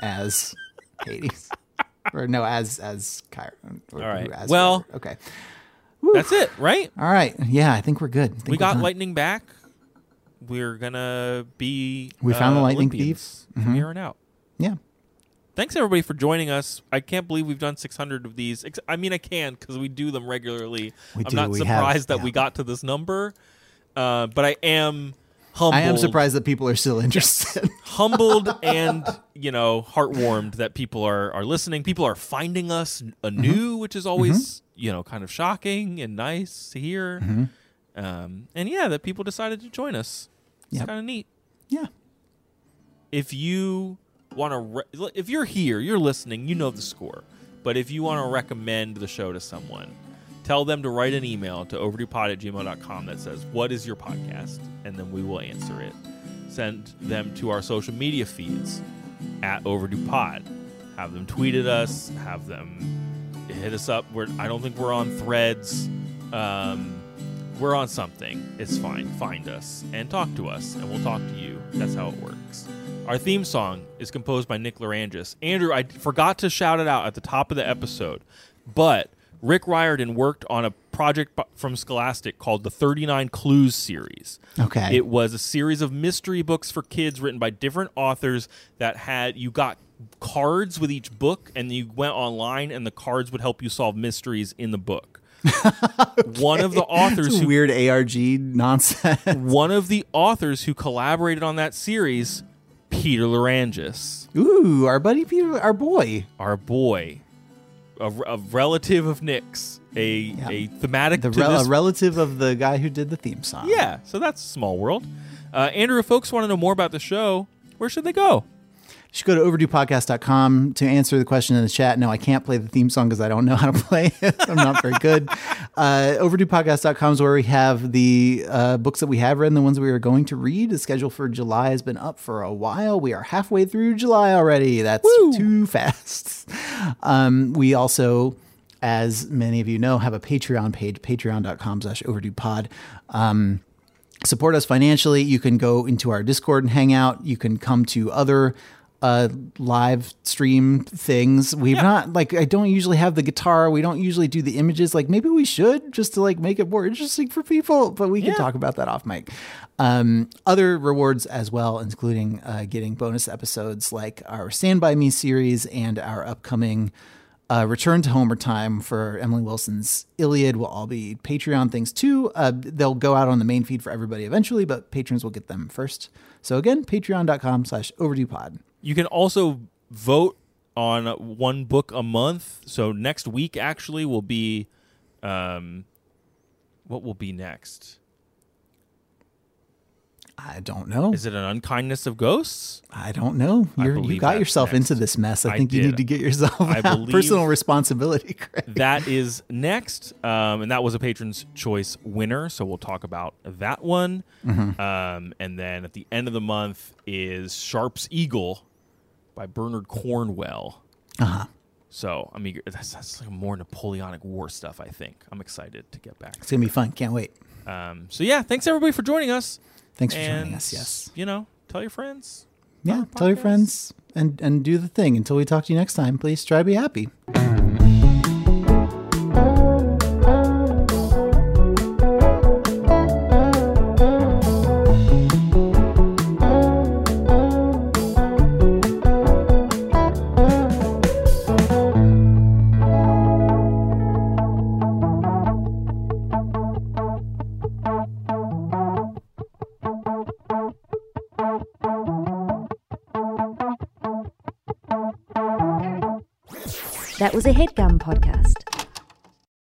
as Hades, or no, as as Chiron. All right. Well- okay. That's it, right? All right. Yeah, I think we're good. Think We got lightning back. We're gonna be. We found the uh, lightning Olympians thief. from here on out. Yeah. Thanks everybody for joining us. I can't believe we've done 600 of these. I mean, I can because we do them regularly. We I'm do, not we have, surprised that yeah. we got to this number, uh, but I am humbled. I am surprised that people are still interested. humbled and you know heartwarmed that people are are listening. People are finding us anew, which is always you know kind of shocking and nice to hear. Um, and yeah, that people decided to join us. It's Yep. kind of neat. yeah. If you want to, re- if you're here, you're listening, you know the score. But if you want to recommend the show to someone, tell them to write an email to overduepod at gmail.com that says, What is your podcast? And then we will answer it. Send them to our social media feeds at overduepod. Have them tweet at us, have them hit us up. We're, I don't think we're on threads. Um, we're on something. It's fine. Find us and talk to us, and we'll talk to you. That's how it works. Our theme song is composed by Nick Lerangis. Andrew, I forgot to shout it out at the top of the episode, but Rick Riordan worked on a project from Scholastic called the 39 Clues series. Okay. It was a series of mystery books for kids written by different authors that had you got cards with each book and you went online and the cards would help you solve mysteries in the book. One of the authors who weird ARG nonsense. one of the authors who collaborated on that series, Peter Lerangis, Ooh, our buddy Peter, our boy. our boy, a, a relative of Nick's, a a thematic The rel- this a relative of the guy who did the theme song. Yeah, so that's a small world. Uh, Andrew, if folks want to know more about the show, where should they go? You should go to overduepodcast.com to answer the question in the chat. No, I can't play the theme song because I don't know how to play it. I'm not very good. Uh, overduepodcast.com is where we have the uh, books that we have read and the ones we are going to read. The schedule for July has been up for a while. We are halfway through July already. That's too fast. Um, we also, as many of you know, have a Patreon page, patreon.com slash overduepod. Um, support us financially, you can go into our Discord and hang out. You can come to other uh, live stream things. We've not like I don't usually have the guitar. We don't usually do the images. Like maybe we should just to like make it more interesting for people. But we can Yeah. talk about that off mic. Um, other rewards as well, including uh, getting bonus episodes like our Stand By Me series and our upcoming uh, Return to Homer Time for Emily Wilson's Iliad will all be Patreon things too. Uh, they'll go out on the main feed for everybody eventually, but patrons will get them first. So again, patreon.com slash overdue pod. You can also vote on one book a month. So next week actually will be, um, what will be next? I don't know. Is it an unkindness of ghosts? I don't know. I you got yourself next. into this mess. I, I think you need to get yourself I out. personal responsibility, Craig. that is next, um, and that was a patron's choice winner. So we'll talk about that one. Mm-hmm. Um, and then at the end of the month is Sharpe's Eagle by Bernard Cornwell. Uh huh. So I'm eager. That's, that's like more Napoleonic War stuff. I think I'm excited to get back. It's gonna be fun. Can't wait. Um, so yeah, thanks everybody for joining us. Thanks for and, joining us. Yes. You know, tell your friends. Yeah. Tell your friends and and do the thing. Until we talk to you next time, please try to be happy.